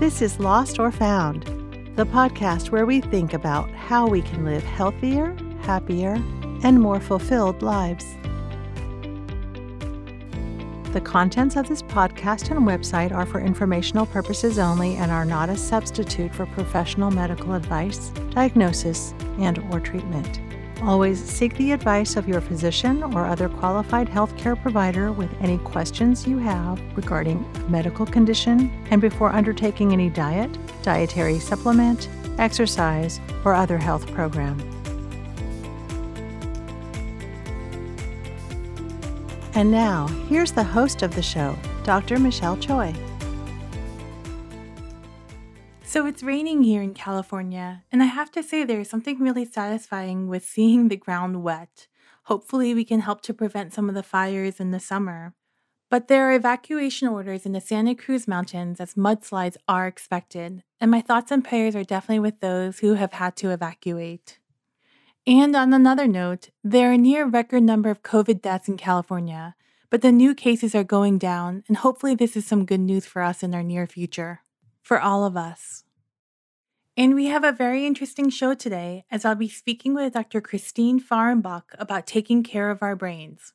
This is Lost or Found, the podcast where we think about how we can live healthier, happier, and more fulfilled lives. The contents of this podcast and website are for informational purposes only and are not a substitute for professional medical advice, diagnosis, and or treatment. Always seek the advice of your physician or other qualified healthcare provider with any questions you have regarding a medical condition and before undertaking any diet, dietary supplement, exercise, or other health program. And now, here's the host of the show, Dr. Michelle Choi. So it's raining here in California, and I have to say there's something really satisfying with seeing the ground wet. Hopefully, we can help to prevent some of the fires in the summer. But there are evacuation orders in the Santa Cruz Mountains as mudslides are expected, and my thoughts and prayers are definitely with those who have had to evacuate. And on another note, there are near record number of COVID deaths in California, but the new cases are going down, and hopefully this is some good news for us in our near future. For all of us. And we have a very interesting show today as I'll be speaking with Dr. Christine Fahrenbach about taking care of our brains.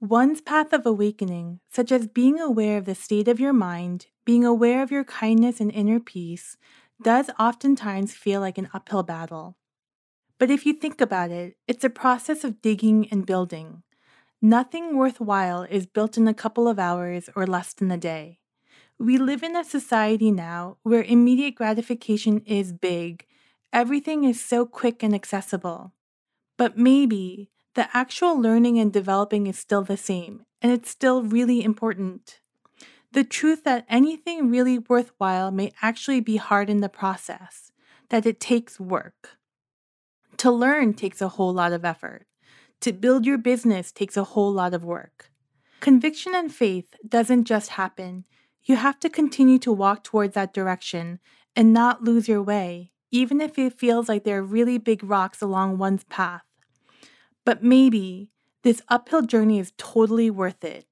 One's path of awakening, such as being aware of the state of your mind, being aware of your kindness and inner peace, does oftentimes feel like an uphill battle. But if you think about it, it's a process of digging and building. Nothing worthwhile is built in a couple of hours or less than a day. We live in a society now where immediate gratification is big. Everything is so quick and accessible. But maybe the actual learning and developing is still the same, and it's still really important. The truth that anything really worthwhile may actually be hard in the process, that it takes work. To learn takes a whole lot of effort. To build your business takes a whole lot of work. Conviction and faith doesn't just happen, you have to continue to walk towards that direction and not lose your way, even if it feels like there are really big rocks along one's path. But maybe this uphill journey is totally worth it.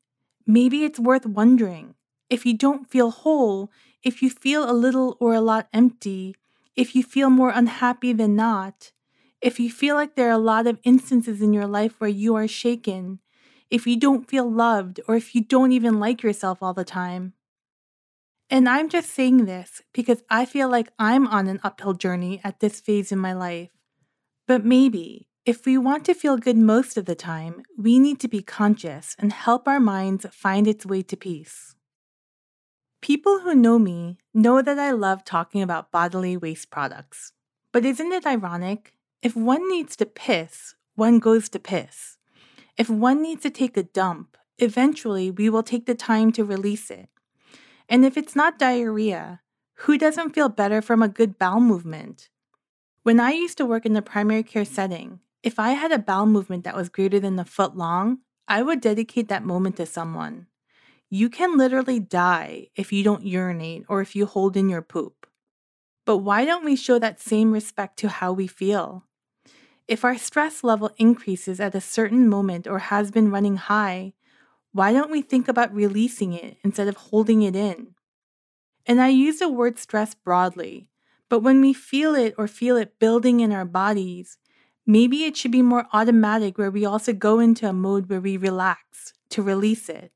Maybe it's worth wondering. If you don't feel whole, if you feel a little or a lot empty, if you feel more unhappy than not, if you feel like there are a lot of instances in your life where you are shaken, if you don't feel loved, or if you don't even like yourself all the time, and I'm just saying this because I feel like I'm on an uphill journey at this phase in my life. But maybe, if we want to feel good most of the time, we need to be conscious and help our minds find its way to peace. People who know me know that I love talking about bodily waste products. But isn't it ironic? If one needs to piss, one goes to piss. If one needs to take a dump, eventually we will take the time to release it. And if it's not diarrhea, who doesn't feel better from a good bowel movement? When I used to work in the primary care setting, if I had a bowel movement that was greater than a foot long, I would dedicate that moment to someone. You can literally die if you don't urinate or if you hold in your poop. But why don't we show that same respect to how we feel? If our stress level increases at a certain moment or has been running high, why don't we think about releasing it instead of holding it in? And I use the word stress broadly, but when we feel it or feel it building in our bodies, maybe it should be more automatic where we also go into a mode where we relax to release it.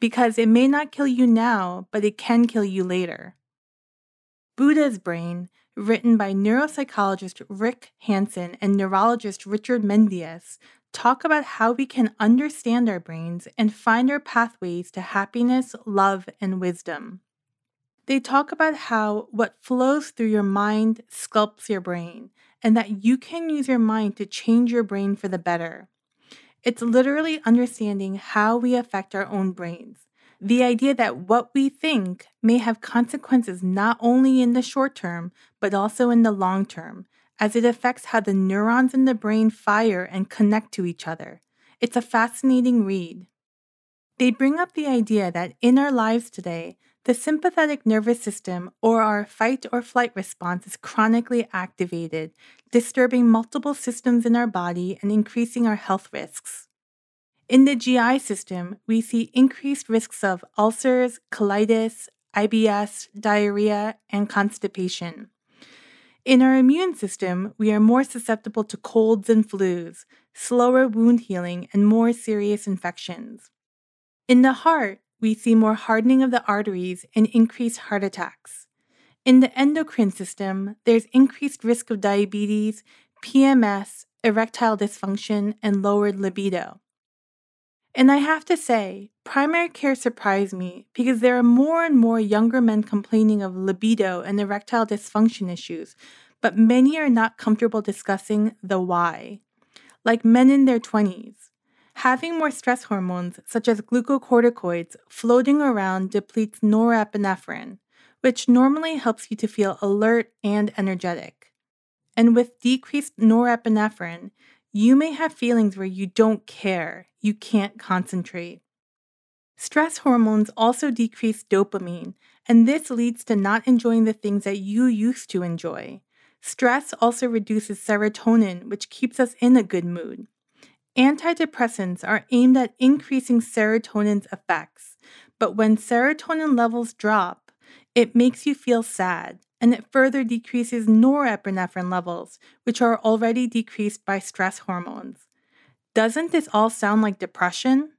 Because it may not kill you now, but it can kill you later. Buddha's Brain, written by neuropsychologist Rick Hanson and neurologist Richard Mendius, talk about how we can understand our brains and find our pathways to happiness, love, and wisdom. They talk about how what flows through your mind sculpts your brain, and that you can use your mind to change your brain for the better. It's literally understanding how we affect our own brains. The idea that what we think may have consequences not only in the short term, but also in the long term, as it affects how the neurons in the brain fire and connect to each other. It's a fascinating read. They bring up the idea that in our lives today, the sympathetic nervous system or our fight or flight response is chronically activated, disturbing multiple systems in our body and increasing our health risks. In the GI system, we see increased risks of ulcers, colitis, IBS, diarrhea, and constipation. In our immune system, we are more susceptible to colds and flus, slower wound healing, and more serious infections. In the heart, we see more hardening of the arteries and increased heart attacks. In the endocrine system, there's increased risk of diabetes, PMS, erectile dysfunction, and lowered libido. And I have to say, primary care surprised me because there are more and more younger men complaining of libido and erectile dysfunction issues, but many are not comfortable discussing the why. Like men in their 20s, having more stress hormones, such as glucocorticoids, floating around depletes norepinephrine, which normally helps you to feel alert and energetic. And with decreased norepinephrine, you may have feelings where you don't care, you can't concentrate. Stress hormones also decrease dopamine, and this leads to not enjoying the things that you used to enjoy. Stress also reduces serotonin, which keeps us in a good mood. Antidepressants are aimed at increasing serotonin's effects, but when serotonin levels drop, it makes you feel sad, and it further decreases norepinephrine levels, which are already decreased by stress hormones. Doesn't this all sound like depression?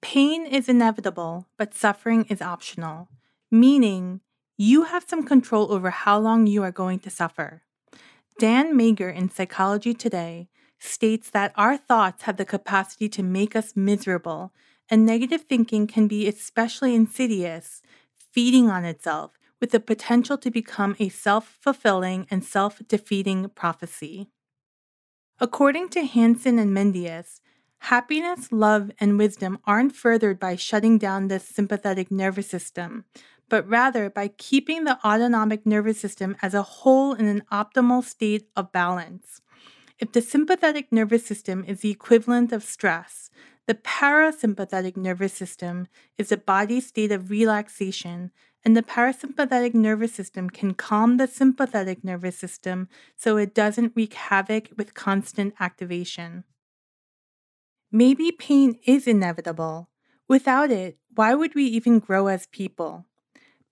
Pain is inevitable, but suffering is optional, meaning you have some control over how long you are going to suffer. Dan Mager in Psychology Today states that our thoughts have the capacity to make us miserable, and negative thinking can be especially insidious, feeding on itself with the potential to become a self fulfilling and self defeating prophecy. According to Hanson and Mendius, happiness, love, and wisdom aren't furthered by shutting down the sympathetic nervous system, but rather by keeping the autonomic nervous system as a whole in an optimal state of balance. If the sympathetic nervous system is the equivalent of stress, the parasympathetic nervous system is a body state of relaxation and the parasympathetic nervous system can calm the sympathetic nervous system so it doesn't wreak havoc with constant activation. Maybe pain is inevitable. Without it, why would we even grow as people?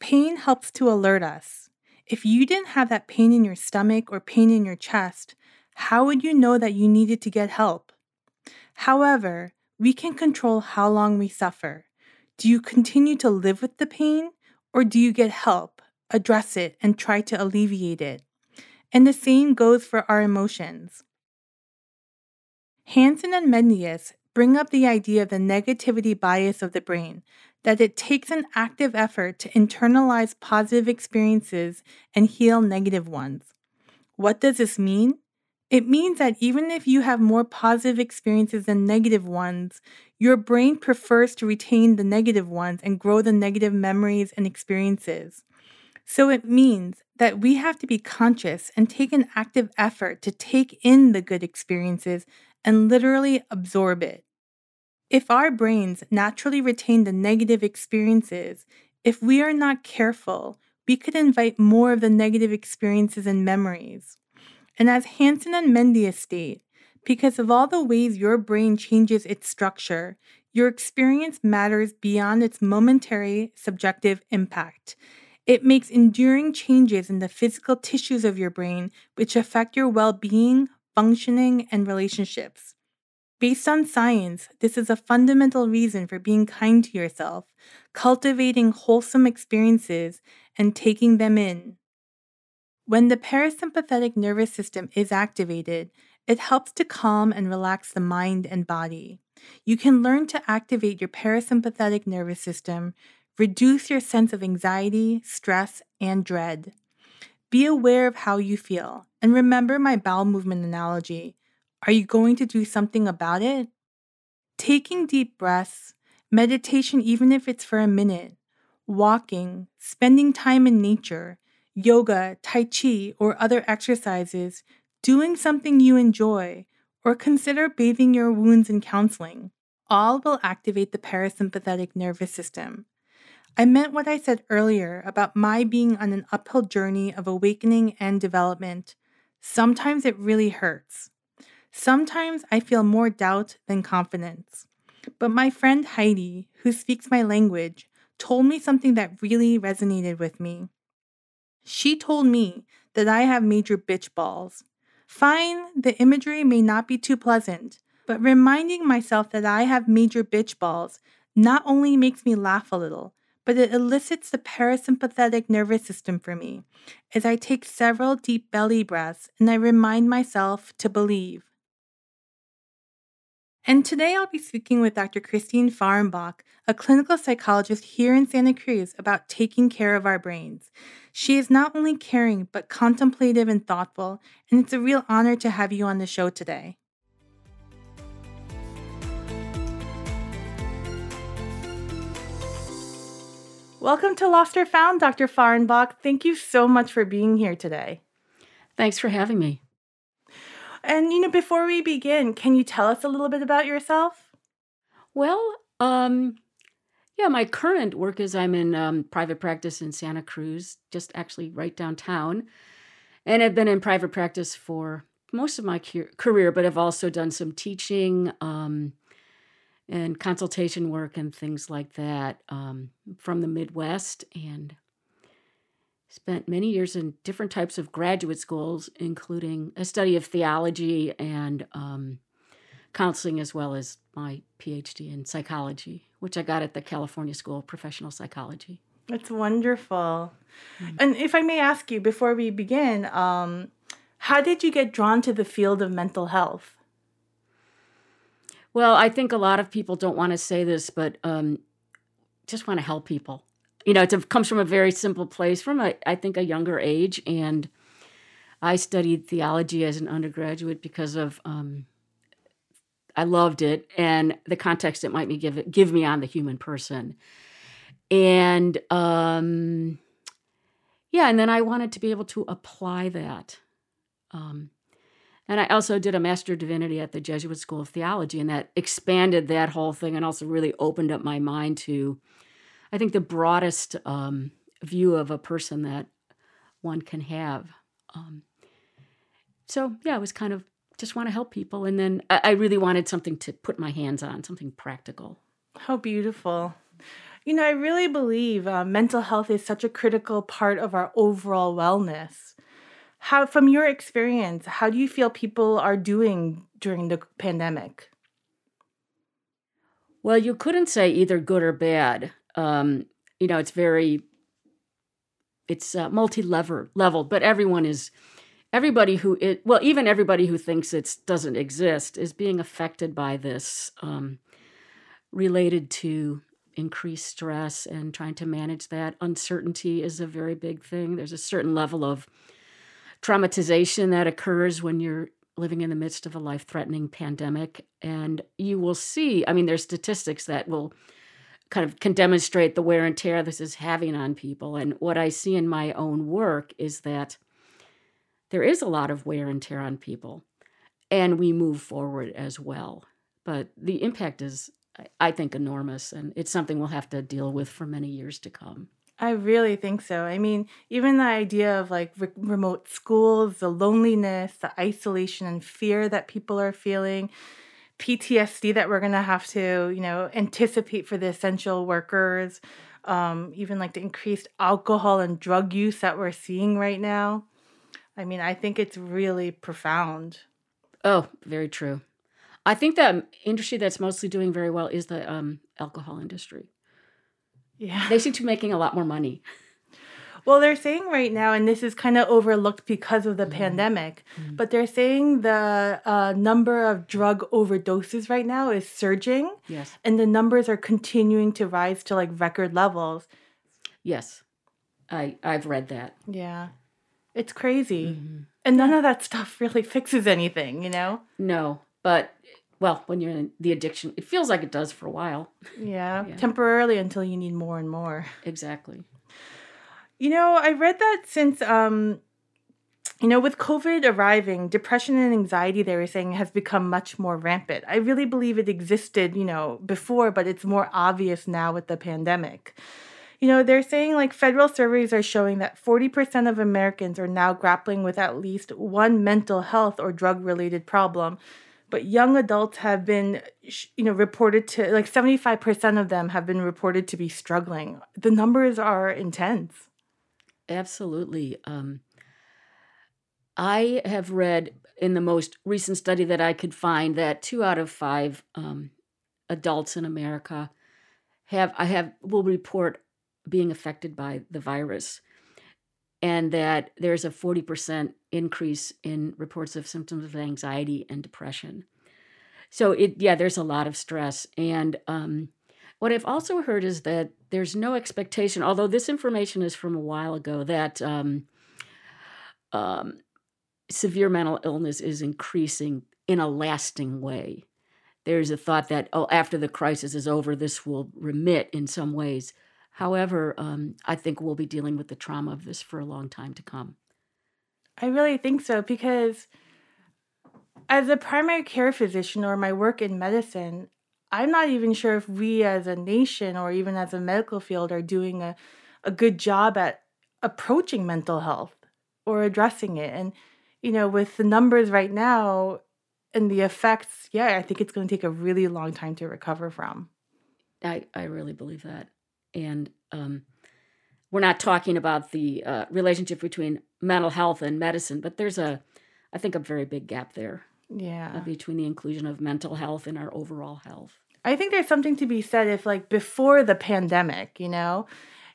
Pain helps to alert us. If you didn't have that pain in your stomach or pain in your chest, how would you know that you needed to get help? However, we can control how long we suffer. Do you continue to live with the pain or do you get help, address it, and try to alleviate it? And the same goes for our emotions. Hanson and Mendius bring up the idea of the negativity bias of the brain, that it takes an active effort to internalize positive experiences and heal negative ones. What does this mean? It means that even if you have more positive experiences than negative ones, your brain prefers to retain the negative ones and grow the negative memories and experiences. So it means that we have to be conscious and take an active effort to take in the good experiences and literally absorb it. If our brains naturally retain the negative experiences, if we are not careful, we could invite more of the negative experiences and memories. And as Hanson and Mendius state, because of all the ways your brain changes its structure, your experience matters beyond its momentary subjective impact. It makes enduring changes in the physical tissues of your brain, which affect your well being, functioning, and relationships. Based on science, this is a fundamental reason for being kind to yourself, cultivating wholesome experiences, and taking them in. When the parasympathetic nervous system is activated, it helps to calm and relax the mind and body. You can learn to activate your parasympathetic nervous system, reduce your sense of anxiety, stress, and dread. Be aware of how you feel, and remember my bowel movement analogy. Are you going to do something about it? Taking deep breaths, meditation, even if it's for a minute, walking, spending time in nature, yoga, Tai Chi, or other exercises, doing something you enjoy, or consider bathing your wounds in counseling. All will activate the parasympathetic nervous system. I meant what I said earlier about my being on an uphill journey of awakening and development. Sometimes it really hurts. Sometimes I feel more doubt than confidence. But my friend Heidi, who speaks my language, told me something that really resonated with me. She told me that I have major bitch balls. Fine, the imagery may not be too pleasant, but reminding myself that I have major bitch balls not only makes me laugh a little, but it elicits the parasympathetic nervous system for me as I take several deep belly breaths and I remind myself to believe. And today I'll be speaking with Dr. Christine Fahrenbach, a clinical psychologist here in Santa Cruz, about taking care of our brains. She is not only caring, but contemplative and thoughtful, and it's a real honor to have you on the show today. Welcome to Lost or Found, Dr. Fahrenbach. Thank you so much for being here today. Thanks for having me. And you know, before we begin, can you tell us a little bit about yourself? Well, um, yeah, my current work is I'm in um, private practice in Santa Cruz, just actually right downtown. And I've been in private practice for most of my career, but I've also done some teaching um, and consultation work and things like that um, from the Midwest. And spent many years in different types of graduate schools, including a study of theology and um, counseling, as well as my PhD in psychology, which I got at the California School of Professional Psychology. That's wonderful. Mm-hmm. And if I may ask you before we begin, um, how did you get drawn to the field of mental health? Well, I think a lot of people don't want to say this, but um, just want to help people you know, it comes from a very simple place, from a, I think a younger age, and I studied theology as an undergraduate because of um, I loved it and the context it might give it, give me on the human person, and um, yeah, and then I wanted to be able to apply that. Um, and I also did a Master of Divinity at the Jesuit School of Theology, and that expanded that whole thing and also really opened up my mind to I think the broadest um, view of a person that one can have. Um, so yeah, it was kind of just want to help people, and then I, I really wanted something to put my hands on, something practical. How beautiful. You know, I really believe uh, mental health is such a critical part of our overall wellness. How, from your experience, how do you feel people are doing during the pandemic? Well, you couldn't say either good or bad um, you know, it's very, it's uh, multi-level leveled, but everyone is, everybody who it, well, even everybody who thinks it doesn't exist is being affected by this, um, related to increased stress and trying to manage that. Uncertainty is a very big thing. There's a certain level of traumatization that occurs when you're living in the midst of a life threatening pandemic. And you will see, I mean, there's statistics that will kind of can demonstrate the wear and tear this is having on people. And what I see in my own work is that there is a lot of wear and tear on people, and we move forward as well. But the impact is, I think, enormous, and it's something we'll have to deal with for many years to come. I really think so. I mean, even the idea of like re- remote schools, the loneliness, the isolation and fear that people are feeling, PTSD that we're going to have to, you know, anticipate for the essential workers, um, even like the increased alcohol and drug use that we're seeing right now. I mean, I think it's really profound. Oh, very true. I think the industry that's mostly doing very well is the um, alcohol industry. Yeah. They seem to be making a lot more money. Well, they're saying right now, and this is kind of overlooked because of the mm-hmm. pandemic, mm-hmm. but they're saying the uh, number of drug overdoses right now is surging. Yes. And the numbers are continuing to rise to like record levels. Yes. I I've read that. Yeah. It's crazy. Mm-hmm. And none of that stuff really fixes anything, you know? No. But well, when you're in the addiction, it feels like it does for a while. Yeah, yeah. temporarily until you need more and more. Exactly. You know, I read that since um you know, with COVID arriving, depression and anxiety, they were saying, has become much more rampant. I really believe it existed, you know, before, but it's more obvious now with the pandemic. You know, they're saying like federal surveys are showing that 40% of Americans are now grappling with at least one mental health or drug related problem, but young adults have been you know reported to like 75% of them have been reported to be struggling the numbers are intense absolutely um, i have read in the most recent study that i could find that two out of five um, adults in america have i have will report being affected by the virus and that there's a 40% increase in reports of symptoms of anxiety and depression. So it yeah, there's a lot of stress. And um, what I've also heard is that there's no expectation, although this information is from a while ago, that um, um, severe mental illness is increasing in a lasting way. There's a thought that, oh, after the crisis is over, this will remit in some ways. However, um, I think we'll be dealing with the trauma of this for a long time to come. I really think so because as a primary care physician or my work in medicine, I'm not even sure if we as a nation or even as a medical field are doing a, a good job at approaching mental health or addressing it. And, you know, with the numbers right now and the effects, yeah, I think it's going to take a really long time to recover from. I, I really believe that and um, we're not talking about the uh, relationship between mental health and medicine, but there's a, I think, a very big gap there. Yeah. Uh, between the inclusion of mental health and our overall health. I think there's something to be said if, like, before the pandemic, you know,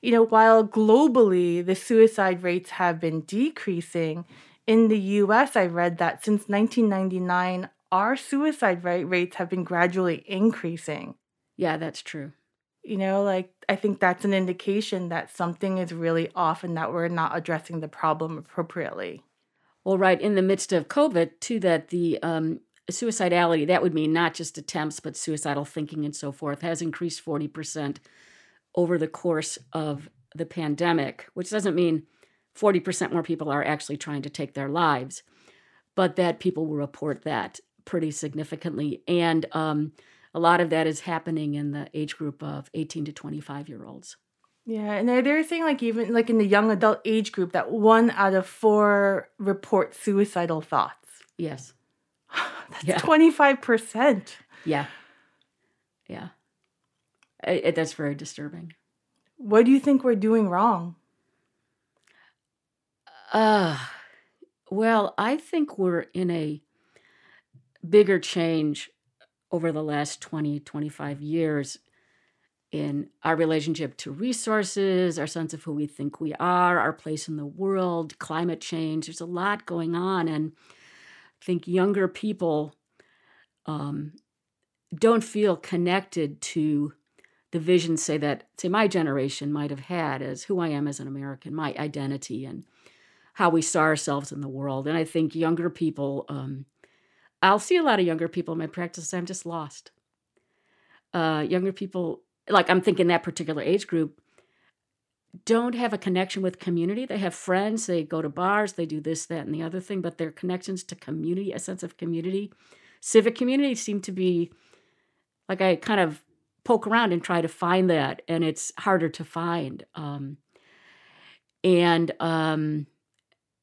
you know, while globally the suicide rates have been decreasing, in the US, I read that since 1999, our suicide rate rates have been gradually increasing. Yeah, that's true. You know, like I think that's an indication that something is really off and that we're not addressing the problem appropriately. Well, right in the midst of COVID, too, that the um, suicidality, that would mean not just attempts, but suicidal thinking and so forth, has increased 40% over the course of the pandemic, which doesn't mean 40% more people are actually trying to take their lives, but that people will report that pretty significantly. And um, a lot of that is happening in the age group of 18 to 25 year olds. Yeah, and they're, saying like even like in the young adult age group that one out of four report suicidal thoughts. Yes. that's 25%. Yeah. Yeah. It, it, that's very disturbing. What do you think we're doing wrong? Uh, well, I think we're in a bigger change over the last 20, 25 years in our relationship to resources, our sense of who we think we are, our place in the world, climate change. There's a lot going on. And I think younger people um, don't feel connected to the vision, say, that, say, my generation might have had as who I am as an American, my identity, and how we saw ourselves in the world. And I think younger people um, I'll see a lot of younger people in my practice. I'm just lost. Uh, younger people, like I'm thinking that particular age group, don't have a connection with community. They have friends, they go to bars, they do this, that, and the other thing, but their connections to community, a sense of community, civic community seem to be like I kind of poke around and try to find that, and it's harder to find. Um, and um,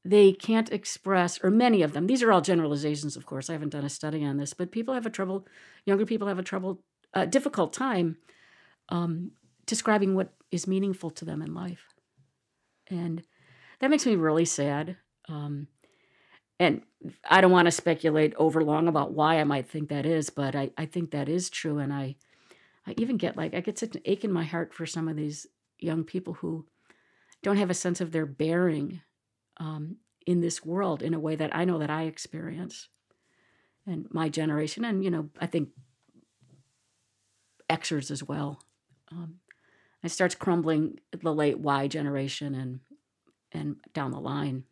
they can't express, or many of them, these are all generalizations, of course. I haven't done a study on this, but people have a trouble, younger people have a trouble, uh, difficult time um, describing what is meaningful to them in life. And that makes me really sad. Um, and I don't want to speculate over long about why I might think that is, but I, I think that is true. And I, I even get like, I get such an ache in my heart for some of these young people who don't have a sense of their bearing um, in this world in a way that I know that I experience and my generation, and you know, I think Xers as well. Um, it starts crumbling the late Y generation and and down the line.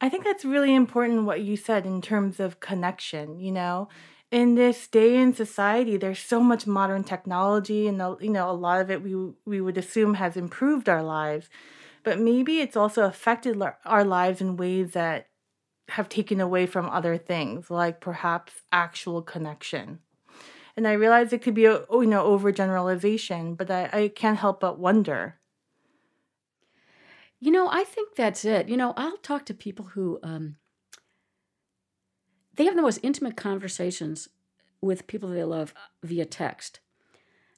I think that's really important what you said in terms of connection, you know. In this day in society, there's so much modern technology and you know a lot of it we we would assume has improved our lives but maybe it's also affected our lives in ways that have taken away from other things, like perhaps actual connection. And I realize it could be a you know overgeneralization, but I, I can't help but wonder. You know, I think that's it. You know, I'll talk to people who um, they have the most intimate conversations with people they love via text.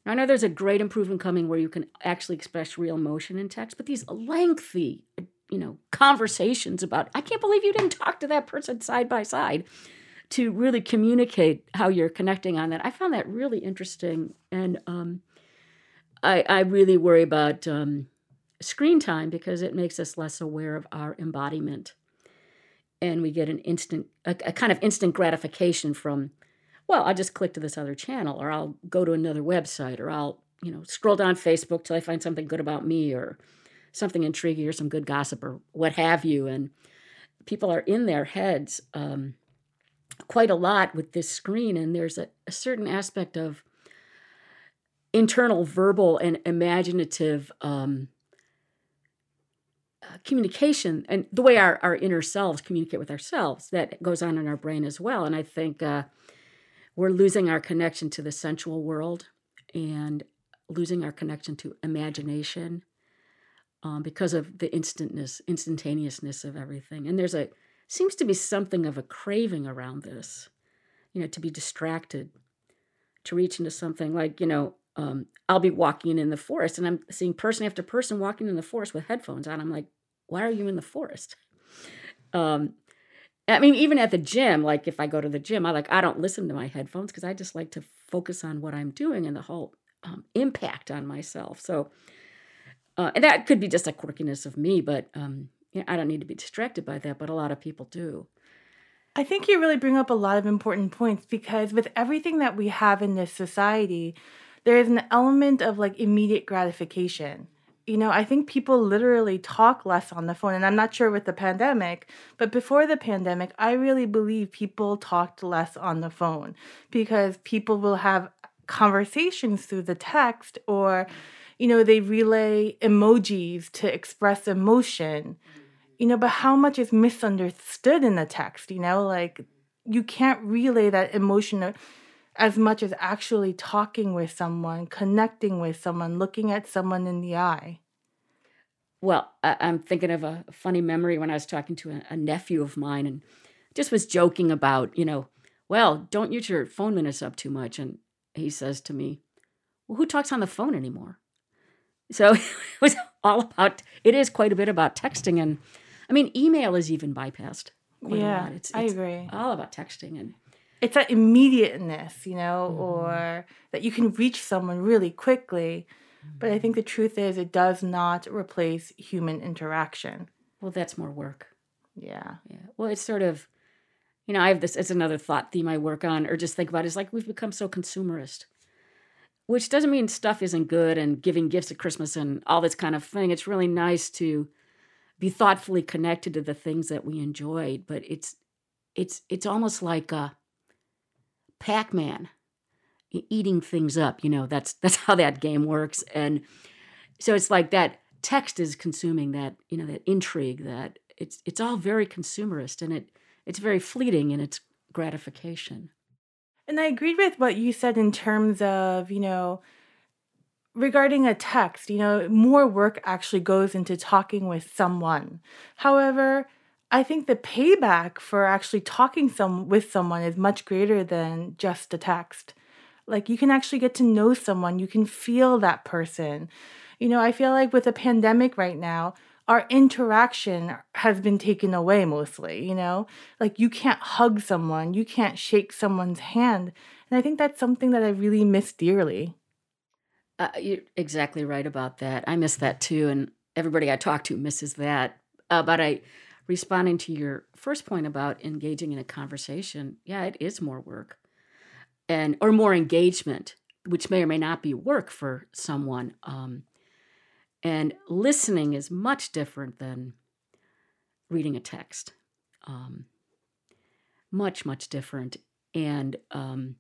Now, I know there's a great improvement coming where you can actually express real emotion in text, but these lengthy, you know, conversations about, I can't believe you didn't talk to that person side by side to really communicate how you're connecting on that. I found that really interesting. And um, I, I really worry about um, screen time because it makes us less aware of our embodiment. And we get an instant, a, a kind of instant gratification from well, I'll just click to this other channel or I'll go to another website or I'll, you know, scroll down Facebook till I find something good about me or something intriguing or some good gossip or what have you. And people are in their heads um, quite a lot with this screen. And there's a, a certain aspect of internal verbal and imaginative um, uh, communication and the way our, our inner selves communicate with ourselves that goes on in our brain as well. And I think uh, we're losing our connection to the sensual world and losing our connection to imagination um, because of the instantness, instantaneousness of everything. And there's a seems to be something of a craving around this, you know, to be distracted, to reach into something like, you know, um, I'll be walking in the forest and I'm seeing person after person walking in the forest with headphones on. I'm like, why are you in the forest? Um, I mean, even at the gym, like if I go to the gym, I like I don't listen to my headphones because I just like to focus on what I'm doing and the whole um, impact on myself. So, uh, and that could be just a quirkiness of me, but um, you know, I don't need to be distracted by that. But a lot of people do. I think you really bring up a lot of important points because with everything that we have in this society, there is an element of like immediate gratification you know, I think people literally talk less on the phone. And I'm not sure with the pandemic, but before the pandemic, I really believe people talked less on the phone because people will have conversations through the text or, you know, they relay emojis to express emotion. You know, but how much is misunderstood in the text, you know? Like, you can't relay that emotion as much as actually talking with someone, connecting with someone, looking at someone in the eye. Well, I, am thinking of a funny memory when I was talking to a, a nephew of mine and just was joking about, you know, well, don't use your phone minutes up too much. And he says to me, well, who talks on the phone anymore? So it was all about, it is quite a bit about texting. And I mean, email is even bypassed. yeah, it's, it's I agree. All about texting and it's that immediateness, you know, mm-hmm. or that you can reach someone really quickly. But I think the truth is, it does not replace human interaction. Well, that's more work. Yeah. Yeah. Well, it's sort of, you know, I have this, it's another thought theme I work on or just think about is like we've become so consumerist, which doesn't mean stuff isn't good and giving gifts at Christmas and all this kind of thing. It's really nice to be thoughtfully connected to the things that we enjoyed, but it's, it's, it's almost like a, Pac-Man eating things up. You know, that's that's how that game works. And so it's like that text is consuming that, you know, that intrigue, that it's it's all very consumerist and it it's very fleeting in its gratification. And I agreed with what you said in terms of, you know, regarding a text, you know, more work actually goes into talking with someone. However, I think the payback for actually talking some with someone is much greater than just a text. Like you can actually get to know someone, you can feel that person. You know, I feel like with a pandemic right now, our interaction has been taken away mostly, you know? Like you can't hug someone, you can't shake someone's hand. And I think that's something that I really miss dearly. Uh, you're exactly right about that. I miss that too. And everybody I talk to misses that. Uh, but I, responding to your first point about engaging in a conversation, yeah, it is more work and or more engagement, which may or may not be work for someone. Um, and listening is much different than reading a text. Um, much, much different. And um,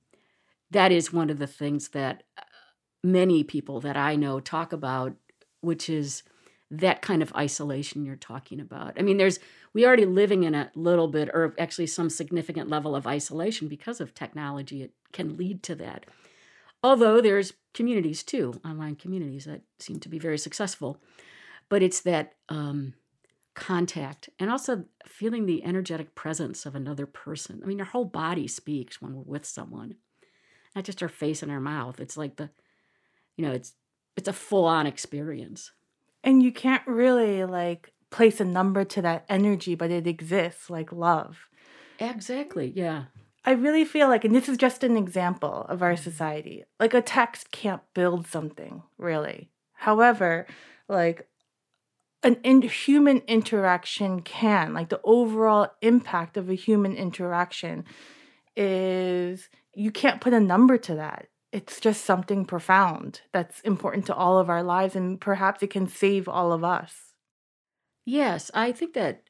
that is one of the things that uh, many people that I know talk about, which is that kind of isolation you're talking about. I mean, there's we already living in a little bit or actually some significant level of isolation because of technology. It can lead to that. Although there's communities too, online communities that seem to be very successful. But it's that um, contact and also feeling the energetic presence of another person. I mean, our whole body speaks when we're with someone, not just our face and our mouth. It's like the, you know, it's it's a full on experience. And you can't really like place a number to that energy, but it exists like love. Exactly. Yeah. I really feel like, and this is just an example of our mm-hmm. society, like a text can't build something, really. However, like an in- human interaction can, like the overall impact of a human interaction is you can't put a number to that. It's just something profound that's important to all of our lives, and perhaps it can save all of us. Yes, I think that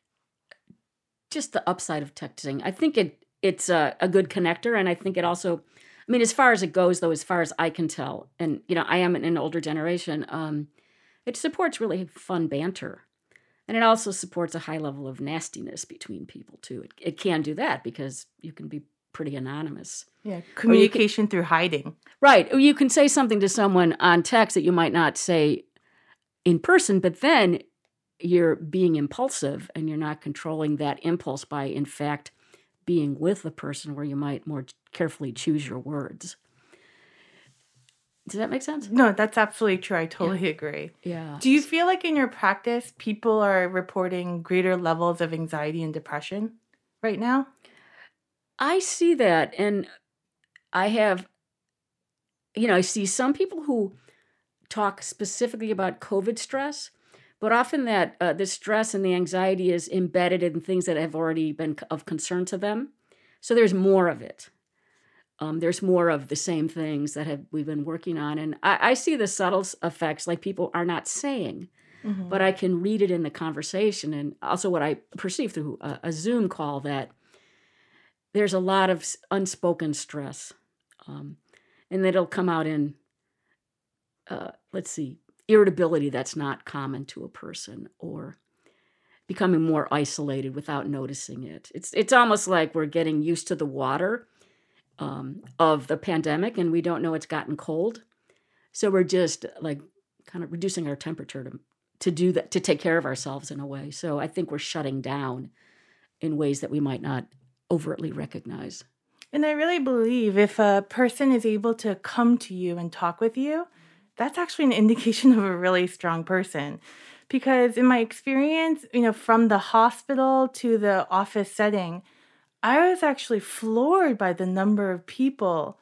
just the upside of texting. I think it it's a, a good connector, and I think it also. I mean, as far as it goes, though, as far as I can tell, and you know, I am in an older generation. Um, it supports really fun banter. And it also supports a high level of nastiness between people, too. It, it can do that because you can be pretty anonymous. Yeah, communication can, through hiding. Right. Or you can say something to someone on text that you might not say in person, but then you're being impulsive and you're not controlling that impulse by, in fact, being with the person where you might more carefully choose your words. Does that make sense? No, that's absolutely true. I totally yeah. agree. Yeah. Do you feel like in your practice, people are reporting greater levels of anxiety and depression right now? I see that. And I have, you know, I see some people who talk specifically about COVID stress, but often that uh, the stress and the anxiety is embedded in things that have already been of concern to them. So there's more of it um, there's more of the same things that have we've been working on and i, I see the subtle effects like people are not saying mm-hmm. but i can read it in the conversation and also what i perceive through a, a zoom call that there's a lot of unspoken stress um, and it'll come out in uh, let's see irritability that's not common to a person or becoming more isolated without noticing it it's it's almost like we're getting used to the water um, of the pandemic, and we don't know it's gotten cold. So we're just like kind of reducing our temperature to to do that to take care of ourselves in a way. So I think we're shutting down in ways that we might not overtly recognize. And I really believe if a person is able to come to you and talk with you, that's actually an indication of a really strong person. Because in my experience, you know, from the hospital to the office setting, I was actually floored by the number of people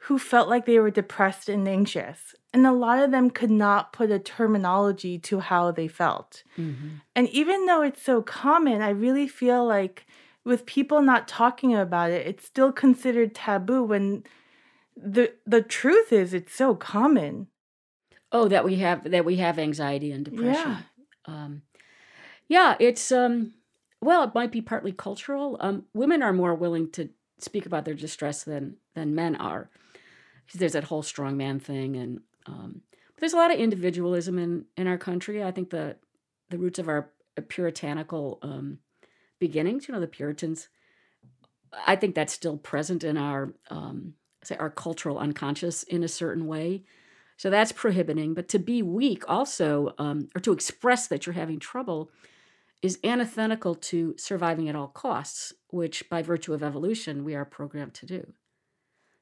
who felt like they were depressed and anxious. And a lot of them could not put a terminology to how they felt. Mm-hmm. And even though it's so common, I really feel like with people not talking about it, it's still considered taboo when the the truth is it's so common. Oh, that we have that we have anxiety and depression. Yeah. Um, yeah, it's um well, it might be partly cultural. Um, women are more willing to speak about their distress than than men are. There's that whole strong man thing, and um, there's a lot of individualism in in our country. I think the the roots of our puritanical um, beginnings, you know, the Puritans. I think that's still present in our um, say our cultural unconscious in a certain way. So that's prohibiting. But to be weak also, um, or to express that you're having trouble, is antithetical to surviving at all costs, which by virtue of evolution we are programmed to do,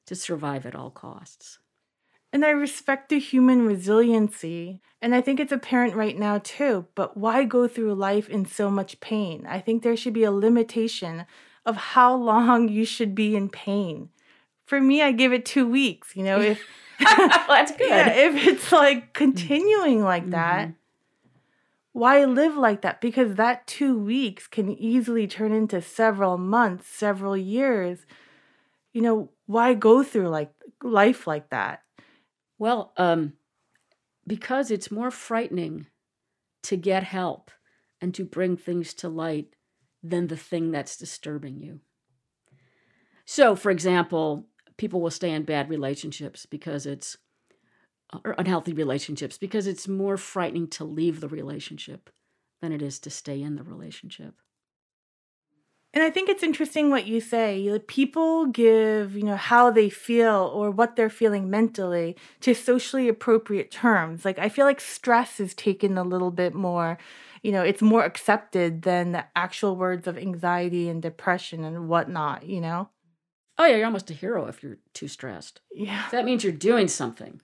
to survive at all costs. And I respect the human resiliency. And I think it's apparent right now too. But why go through life in so much pain? I think there should be a limitation of how long you should be in pain. For me, I give it two weeks. You know, if that's good. Yeah, if it's like continuing like that, mm-hmm why live like that? Because that two weeks can easily turn into several months, several years. You know, why go through like life like that? Well, um, because it's more frightening to get help and to bring things to light than the thing that's disturbing you. So, for example, people will stay in bad relationships because it's or unhealthy relationships because it's more frightening to leave the relationship than it is to stay in the relationship. And I think it's interesting what you say. People give, you know, how they feel or what they're feeling mentally to socially appropriate terms. Like I feel like stress is taken a little bit more, you know, it's more accepted than the actual words of anxiety and depression and whatnot, you know? Oh yeah, you're almost a hero if you're too stressed. Yeah. That means you're doing something.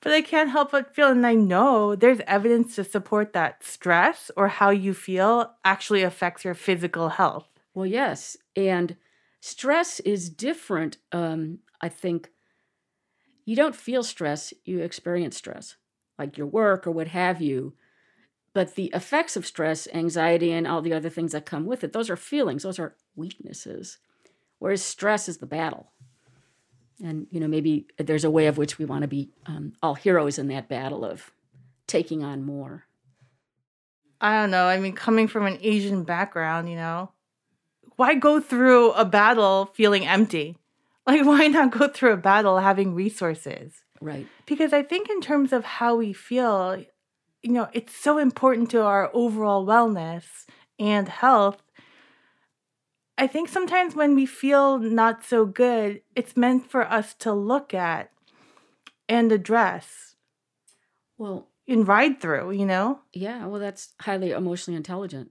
But I can't help but feel, and I know there's evidence to support that stress or how you feel actually affects your physical health. Well, yes, and stress is different. Um, I think you don't feel stress; you experience stress, like your work or what have you. But the effects of stress, anxiety, and all the other things that come with it, those are feelings. Those are weaknesses. Whereas stress is the battle and you know maybe there's a way of which we want to be um, all heroes in that battle of taking on more I don't know. I mean, coming from an Asian background, you know, why go through a battle feeling empty? Like, why not go through a battle having resources? right Because I think, in terms of how we feel, you know, it's so important to our overall wellness and health. I think sometimes when we feel not so good, it's meant for us to look at and address well and ride through, you know? yeah well that's highly emotionally intelligent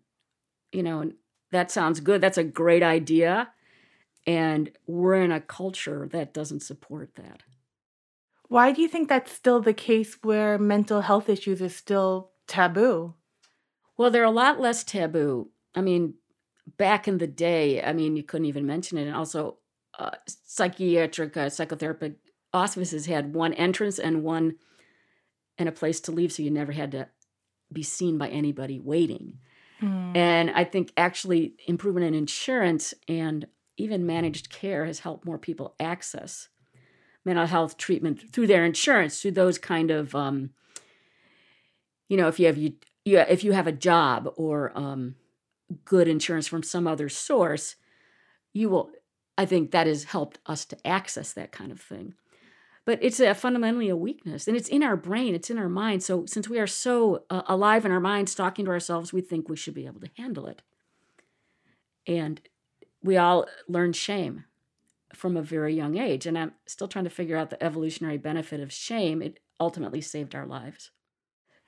you know and that sounds good that's a great idea and we're in a culture that doesn't support that Why do you think that's still the case where mental health issues is still taboo? well they're a lot less taboo i mean back in the day i mean you couldn't even mention it and also uh, psychiatric uh, psychotherapeutic offices had one entrance and one and a place to leave so you never had to be seen by anybody waiting. And i think actually improvement in insurance and even managed care has helped more people access mental health treatment through their insurance through those kind of um, you know if you have you, you if you have a job or um, good insurance from some other source you will i think that has helped us to access that kind of thing. But it's a fundamentally a weakness and it's in our brain it's in our mind. So since we are so uh, alive in our minds talking to ourselves we think we should be able to handle it. And we all learn shame from a very young age and i'm still trying to figure out the evolutionary benefit of shame. It ultimately saved our lives.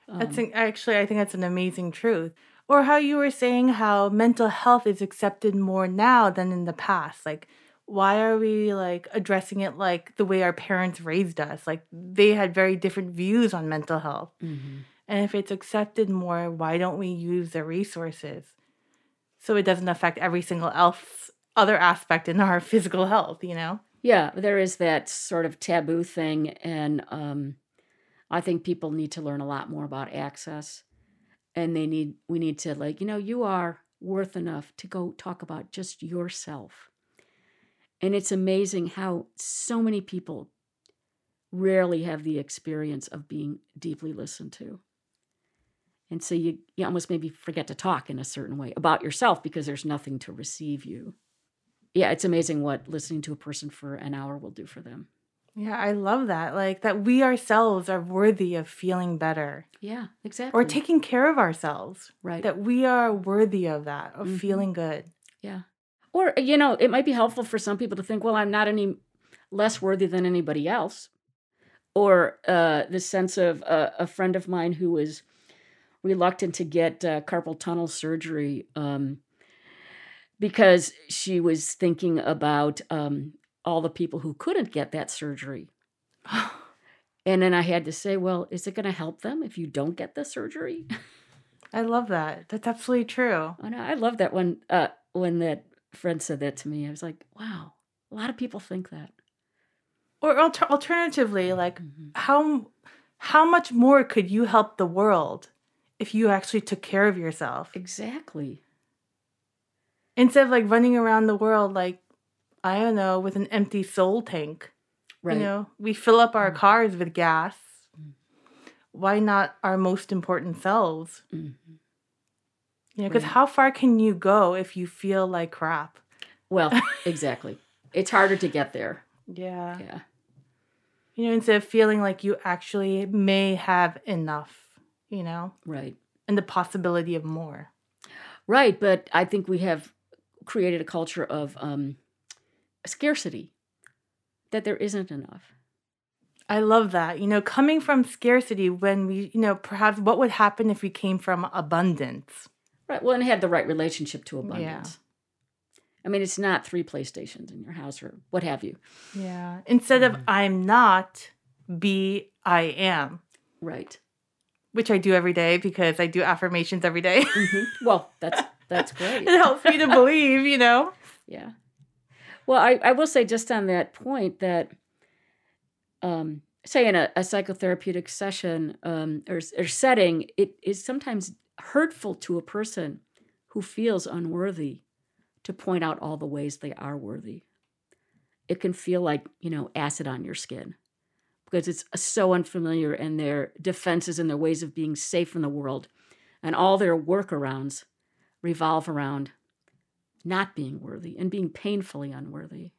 That's Um, an, actually, I think that's an amazing truth. Or how you were saying how mental health is accepted more now than in the past. Like, why are we like addressing it like the way our parents raised us? Like, they had very different views on mental health. mhm. And if it's accepted more, why don't we use the resources so it doesn't affect every single else other aspect in our physical health? You know? Yeah, there is that sort of taboo thing, and um, I think people need to learn a lot more about access, and they need we need to like you know you are worth enough to go talk about just yourself, and it's amazing how so many people rarely have the experience of being deeply listened to. And so you, you almost maybe forget to talk in a certain way about yourself because there's nothing to receive you yeah, it's amazing what listening to a person for an hour will do for them. Yeah, I love that. Like, that we ourselves are worthy of feeling better Yeah, exactly. or taking care of ourselves. right. that we are worthy of that, of Mhm. feeling good. yeah. Or you know, it might be helpful for some people to think, well, I'm not any less worthy than anybody else. Or uh, the sense of uh, a friend of mine who was reluctant to get uh, carpal tunnel surgery um, because she was thinking about um, all the people who couldn't get that surgery. And then I had to say, well, is it going to help them if you don't get the surgery? I love that. That's absolutely true. I know. I love that when uh, when that friend said that to me. I was like, wow, a lot of people think that. Or alter- alternatively, like Mhm. how how much more could you help the world if you actually took care of yourself Exactly. instead of like running around the world like I don't know with an empty soul tank. Right. You know, we fill up our Mm. cars with gas. Mm. Why not our most important selves? Mhm. You know, because Right. how far can you go if you feel like crap? Well, exactly. It's harder to get there. Yeah. Yeah. You know, instead of feeling like you actually may have enough, you know, Right. and the possibility of more. Right. But I think we have created a culture of um, scarcity, that there isn't enough. I love that. You know, coming from scarcity when we, you know, perhaps what would happen if we came from abundance? Right. Well, and had the right relationship to abundance. Yeah. I mean, it's not three PlayStations in your house or what have you. Yeah. Instead of mm. I'm not, be I am. Right. Which I do every day because I do affirmations every day. mm-hmm. Well, that's that's great. it helps me to believe, you know. Yeah. Well, I, I will say just on that point that um, say in a, a psychotherapeutic session um, or, or setting, it is sometimes hurtful to a person who feels unworthy to point out all the ways they are worthy. It can feel like, you know, acid on your skin because it's so unfamiliar and their defenses and their ways of being safe in the world and all their workarounds revolve around not being worthy and being painfully unworthy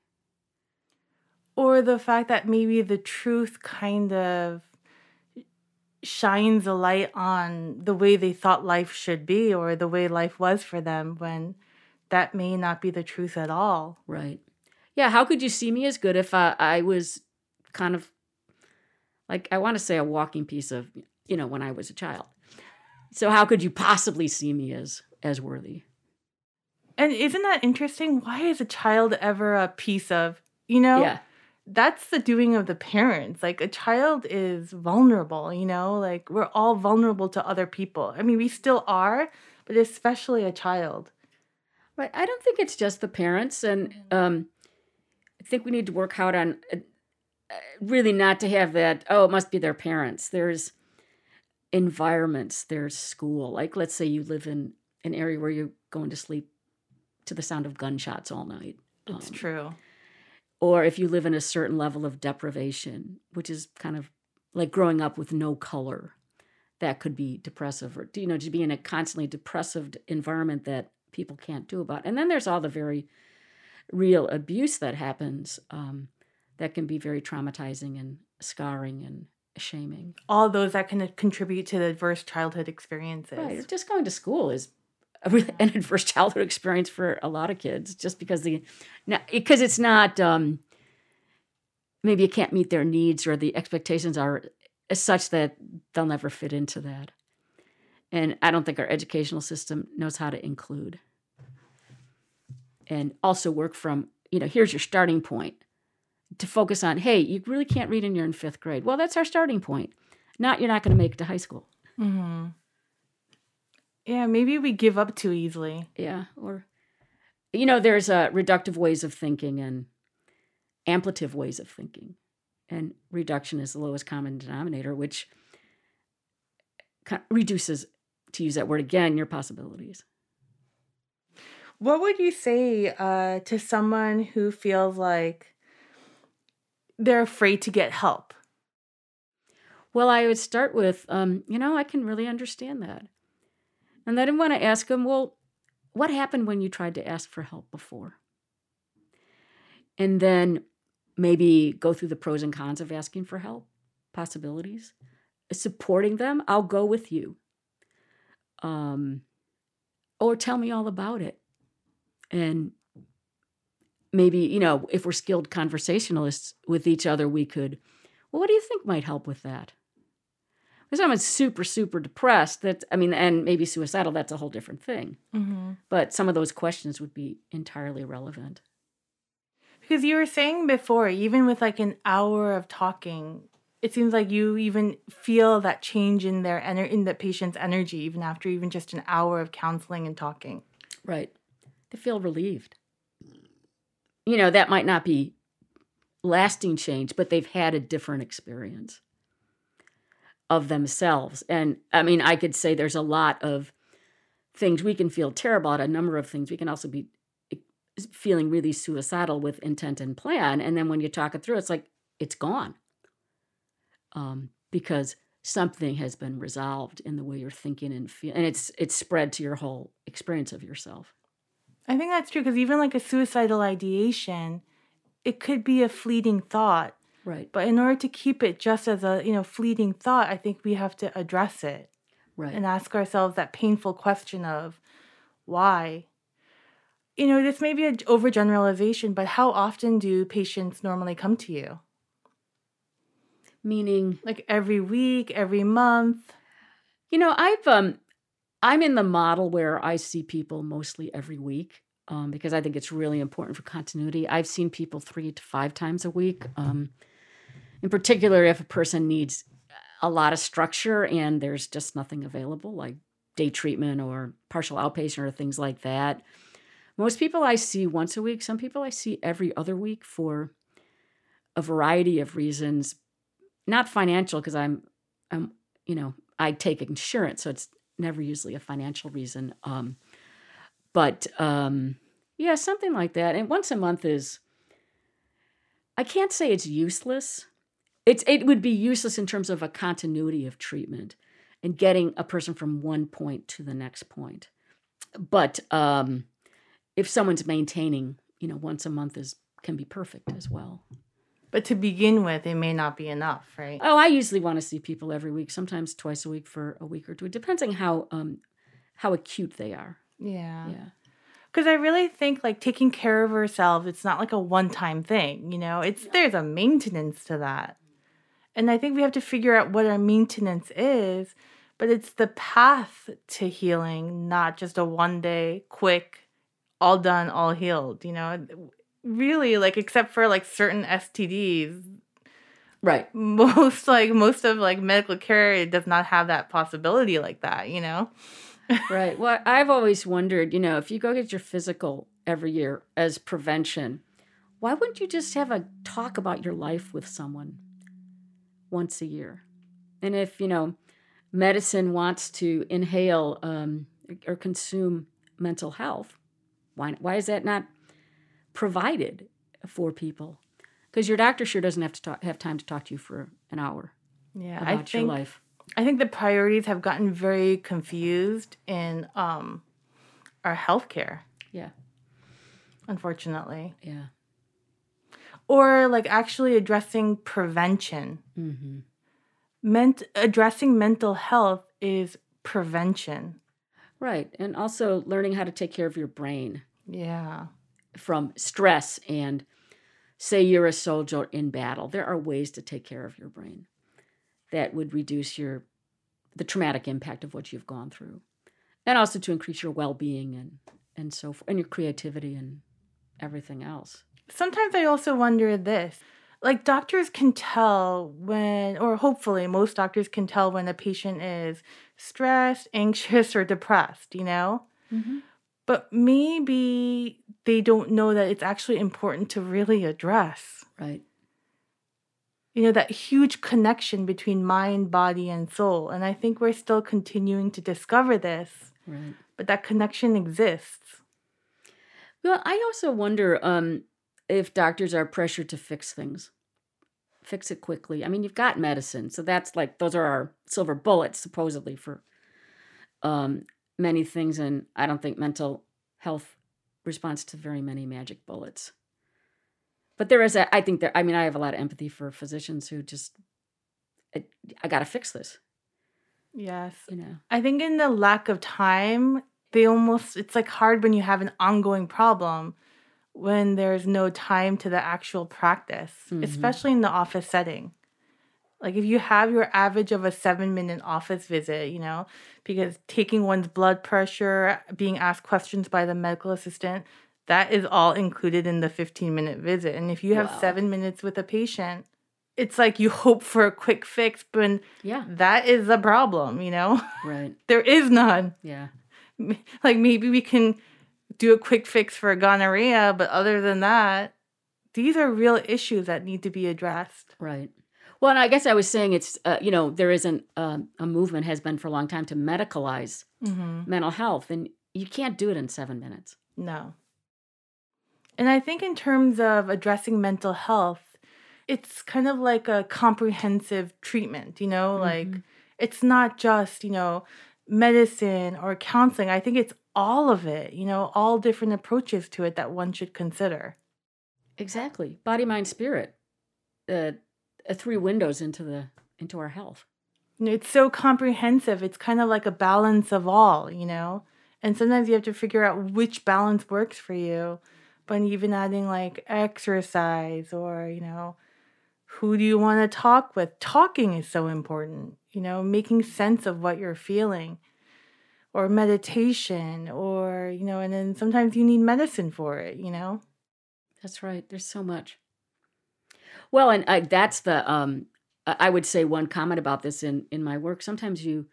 or the fact that maybe the truth kind of shines a light on the way they thought life should be or the way life was for them when that may not be the truth at all. Right. Yeah. How could you see me as good if I, I was kind of like, I want to say a walking piece of, you know, when I was a child. So how could you possibly see me as as worthy? And isn't that interesting? Why is a child ever a piece of, you know? Yeah that's the doing of the parents. Like a child is vulnerable, you know, like we're all vulnerable to other people. I mean, we still are, but especially a child. Right. I don't think it's just the parents. And um, I think we need to work out on uh, really not to have that, oh, it must be their parents. There's environments, there's school. Like, let's say you live in an area where you're going to sleep to the sound of gunshots all night. It's um, true or if you live in a certain level of deprivation, which is kind of like growing up with no color, that could be depressive, or you know, to be in a constantly depressive environment that people can't do about. And then there's all the very real abuse that happens um, that can be very traumatizing and scarring and shaming. All those that can contribute to the adverse childhood experiences. Right. Just going to school is an adverse childhood experience for a lot of kids just because the because it's not um, maybe it can't meet their needs or the expectations are such that they'll never fit into that. And i don't think our educational system knows how to include and also work from you know here's your starting point to focus on hey you really can't read and you're in fifth grade. Well that's our starting point. Not you're not going to make it to high school. Mm-hmm. Yeah, maybe we give up too easily. Yeah, or you know, there's uh, reductive ways of thinking and amplitive ways of thinking, and reduction is the lowest common denominator, which reduces, to use that word again, your possibilities. What would you say uh, to someone who feels like they're afraid to get help? Well, I would start with, um, you know, I can really understand that. And I didn't want to ask him, well, what happened when you tried to ask for help before? And then maybe go through the pros and cons of asking for help, possibilities, supporting them. I'll go with you. Um, or tell me all about it. And maybe, you know, if we're skilled conversationalists with each other, we could, well, what do you think might help with that? If someone's super super depressed that i mean and maybe suicidal that's a whole different thing. Mm-hmm. but some of those questions would be entirely relevant because you were saying before even with like an hour of talking it seems like you even feel that change in their ener- in the patient's energy even after even just an hour of counseling and talking. Right. They feel relieved. You know that might not be lasting change but they've had a different experience of themselves. And I mean, I could say there's a lot of things we can feel terrible at, a number of things. We can also be eh, feeling really suicidal with intent and plan. And then when you talk it through, it's like it's gone um, because something has been resolved in the way you're thinking and feel, and it's it's spread to your whole experience of yourself. I think that's true because even like a suicidal ideation, it could be a fleeting thought Right. But in order to keep it just as a, you know, fleeting thought, I think we have to address it. Right. And ask ourselves that painful question of why? you know, this may be an overgeneralization, but how often do patients normally come to you? Meaning, Like every week, every month? you know, I've um, I'm in the model where I see people mostly every week um, because I think it's really important for continuity. I've seen people three to five times a week. Um, in particular, if a person needs a lot of structure and there's just nothing available, like day treatment or partial outpatient or things like that. Most people I see once a week. Some people I see every other week for a variety of reasons, not financial because I'm, I'm, you know, I take insurance, so it's never usually a financial reason. Um, but um, yeah, something like that. And once a month is, I can't say it's useless. It's it would be useless in terms of a continuity of treatment and getting a person from one point to the next point. But um, if someone's maintaining, you know, once a month is can be perfect as well. But to begin with, it may not be enough, right? Oh, I usually want to see people every week, sometimes twice a week for a week or two. It depends on how um, how acute they are. Yeah. Yeah. Because I really think like taking care of ourselves, it's not like a one time thing, you know, it's there's a maintenance to that. And I think we have to figure out what our maintenance is, but it's the path to healing, not just a one day, quick, all done, all healed, you know. Really, like, except for like certain STDs, Right. most like most of like medical care it does not have that possibility like that, you know. right. Well, I've always wondered, you know, if you go get your physical every year as prevention, why wouldn't you just have a talk about your life with someone once a year? And if, you know, medicine wants to inhale um, or consume mental health, why, why is that not provided for people? Because your doctor sure doesn't have to talk, have time to talk to you for an hour Yeah, about I your think life. I think the priorities have gotten very confused in um, our healthcare, Yeah. unfortunately, Yeah. Or like actually addressing prevention. Mm-hmm. Ment- addressing mental health is prevention. Right. And also learning how to take care of your brain Yeah, from stress and say you're a soldier in battle. There are ways to take care of your brain that would reduce your the traumatic impact of what you've gone through. And also to increase your well-being and and so forth and your creativity and everything else. Sometimes I also wonder this. Like doctors can tell when, or hopefully most doctors can tell when a patient is stressed, anxious, or depressed, you know? but maybe they don't know that it's actually important to really address Right. you know that huge connection between mind body and soul and i think we're still continuing to discover this Right. but that connection exists Well, I also wonder um, if doctors are pressured to fix things, fix it quickly. I mean, you've got medicine, so that's like those are our silver bullets, supposedly for um, many things. And I don't think mental health responds to very many magic bullets. But there is a, I think there. I mean, I have a lot of empathy for physicians who just, I, I got to fix this. yes You know. i think in the lack of time they almost it's like hard when you have an ongoing problem when there's no time to the actual practice Mhm. especially in the office setting like if you have your average of a seven minute office visit you know because taking one's blood pressure being asked questions by the medical assistant that is all included in the 15 minute visit and if you have Wow. seven minutes with a patient it's like you hope for a quick fix but Yeah. that is a problem you know Right. there is none Yeah. like maybe we can do a quick fix for gonorrhea but other than that these are real issues that need to be addressed Right. Well, and I guess I was saying it's uh, you know there isn't um, a movement has been for a long time to medicalize mm-hmm. mental health, and you can't do it in seven minutes. No. And I think, in terms of addressing mental health, it's kind of like a comprehensive treatment, you know? Like, Mhm. it's not just, you know, medicine or counseling. I think it's all of it, you know, all different approaches to it that one should consider. Exactly, body, mind, spirit, uh, uh, three windows into the into our health. You know, it's so comprehensive. It's kind of like a balance of all, you know? And sometimes you have to figure out which balance works for you. But even adding like exercise or, you know, who do you want to talk with? Talking is so important, you know, making sense of what you're feeling or meditation or, you know, and then sometimes you need medicine for it, you know? That's right. There's so much. Well, and I, that's the um, I would say one comment about this in in my work. Sometimes you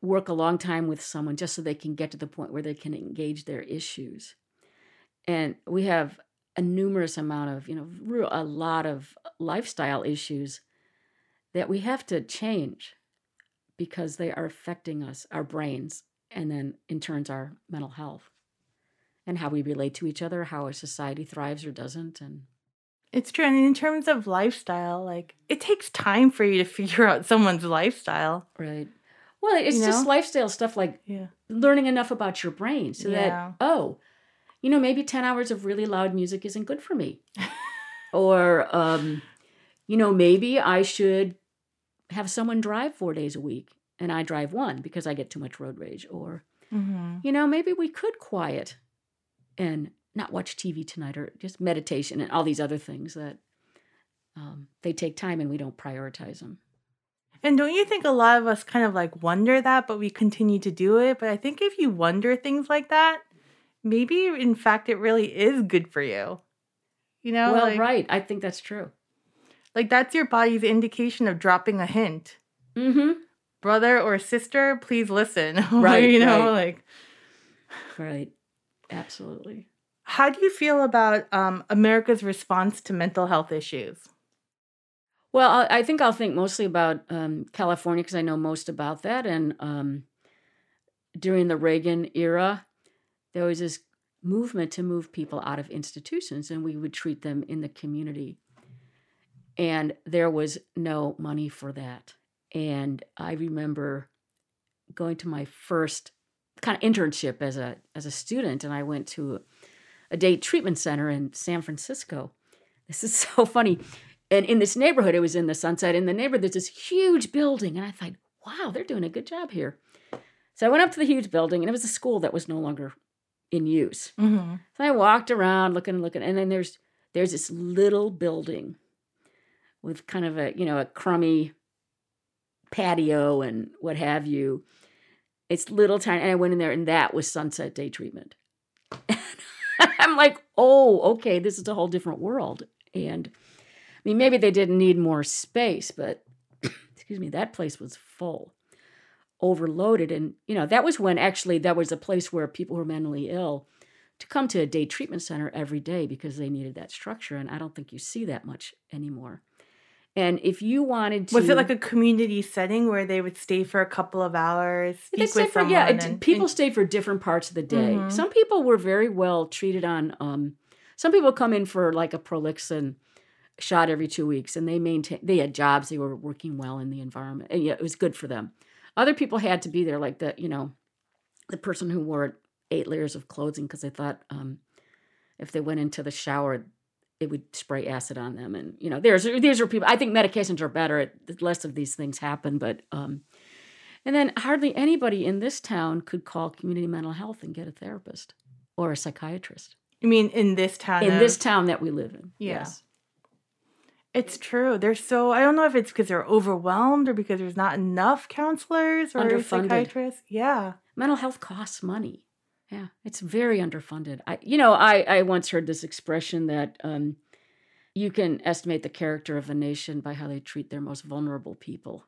work a long time with someone just so they can get to the point where they can engage their issues, and we have a numerous amount of you know a lot of lifestyle issues that we have to change because they are affecting us, our brains, and then in turns our mental health and how we relate to each other, how our society thrives or doesn't, and it's true. And in terms of lifestyle, like it takes time for you to figure out someone's lifestyle. Right. Well, it's you just know? lifestyle stuff like yeah. learning enough about your brain so yeah. that, oh, you know, maybe 10 hours of really loud music isn't good for me. or, um, you know, maybe I should have someone drive four days a week and I drive one because I get too much road rage. Or, mm-hmm. you know, maybe we could quiet and not watch TV tonight or just meditation and all these other things that um, they take time and we don't prioritize them. And don't you think a lot of us kind of like wonder that, but we continue to do it? But I think if you wonder things like that, maybe in fact it really is good for you. You know? Well, like, right. I think that's true. Like that's your body's indication of dropping a hint. Mm-hmm. Brother or sister, please listen. Right. you know, right. like Right. Absolutely. How do you feel about um, America's response to mental health issues? Well, I think I'll think mostly about um, California because I know most about that. And um, during the Reagan era, there was this movement to move people out of institutions and we would treat them in the community. And there was no money for that. And I remember going to my first kind of internship as a as a student, and I went to a day treatment center in San Francisco. This is so funny. And in this neighborhood, it was in the Sunset. In the neighborhood, there's this huge building. And I thought, wow, they're doing a good job here. So I went up to the huge building, and it was a school that was no longer in use. Mm-hmm. So I walked around looking and looking, and then there's there's this little building with kind of a you know a crummy patio and what have you. It's little tiny, and I went in there, and that was Sunset Day Treatment. I'm like, oh, okay, this is a whole different world. And I mean, maybe they didn't need more space, but excuse me, that place was full, overloaded. And, you know, that was when actually that was a place where people were mentally ill to come to a day treatment center every day because they needed that structure. And I don't think you see that much anymore. And if you wanted to, was it like a community setting where they would stay for a couple of hours, speak with for? Yeah, and, people and, stayed for different parts of the day. Mm-hmm. Some people were very well treated on. Um, some people come in for like a Prolixin shot every two weeks, and they maintain. They had jobs. They were working well in the environment, and yeah, it was good for them. Other people had to be there, like the you know, the person who wore eight layers of clothing because they thought um, if they went into the shower it would spray acid on them. And you know, there's these are people. I think medications are better. Less of these things happen, but um, and then hardly anybody in this town could call community mental health and get a therapist or a psychiatrist. You mean in this town? In of... this town that we live in. Yeah. Yes. It's true. They're so I don't know if it's because they're overwhelmed or because there's not enough counselors or Underfunded. psychiatrists. Yeah. Mental health costs money. Yeah, it's very underfunded. I, you know, I, I once heard this expression that um, you can estimate the character of a nation by how they treat their most vulnerable people,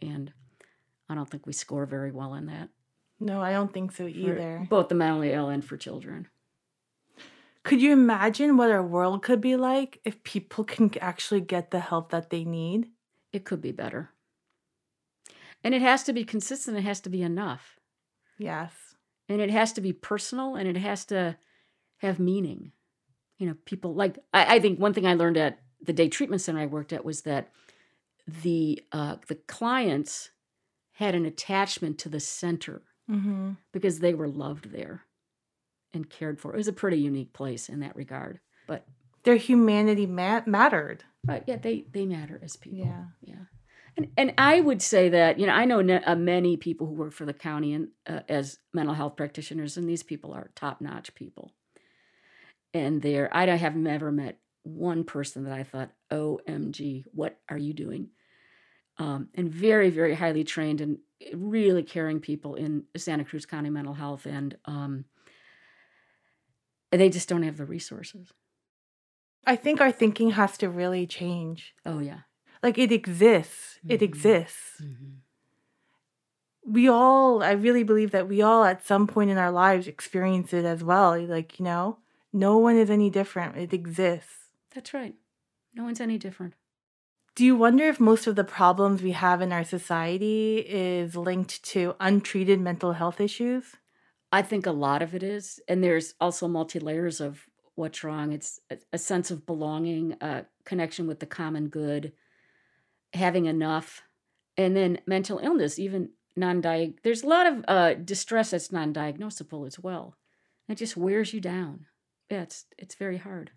and I don't think we score very well in that. No, I don't think so either. For both the mentally ill and for children. Could you imagine what our world could be like if people can actually get the help that they need? It could be better. And it has to be consistent, it has to be enough. Yes and it has to be personal and it has to have meaning. You know, people like I, I think one thing I learned at the day treatment center I worked at was that the uh, the clients had an attachment to the center mm-hmm. because they were loved there and cared for. It was a pretty unique place in that regard. But their humanity mat- mattered. Right? Yeah, they they matter as people. Yeah, yeah. And, and I would say that, you know, I know ne- uh, many people who work for the county and uh, as mental health practitioners, and these people are top notch people. And they're, I have never met one person that I thought, OMG, what are you doing? Um, and very, very highly trained and really caring people in Santa Cruz County mental health. And um, they just don't have the resources. I think our thinking has to really change. Oh, yeah. Like it exists. Mm-hmm. It exists. Mm-hmm. We all, I really believe that we all at some point in our lives experience it as well. Like, you know, no one is any different. It exists. That's right. No one's any different. Do you wonder if most of the problems we have in our society is linked to untreated mental health issues? I think a lot of it is. And there's also multi layers of what's wrong. It's a, a sense of belonging, a connection with the common good, having enough, and then mental illness, even non diag. There's a lot of uh, distress that's non diagnosable as well. It just wears you down. Yeah, it's it's very hard.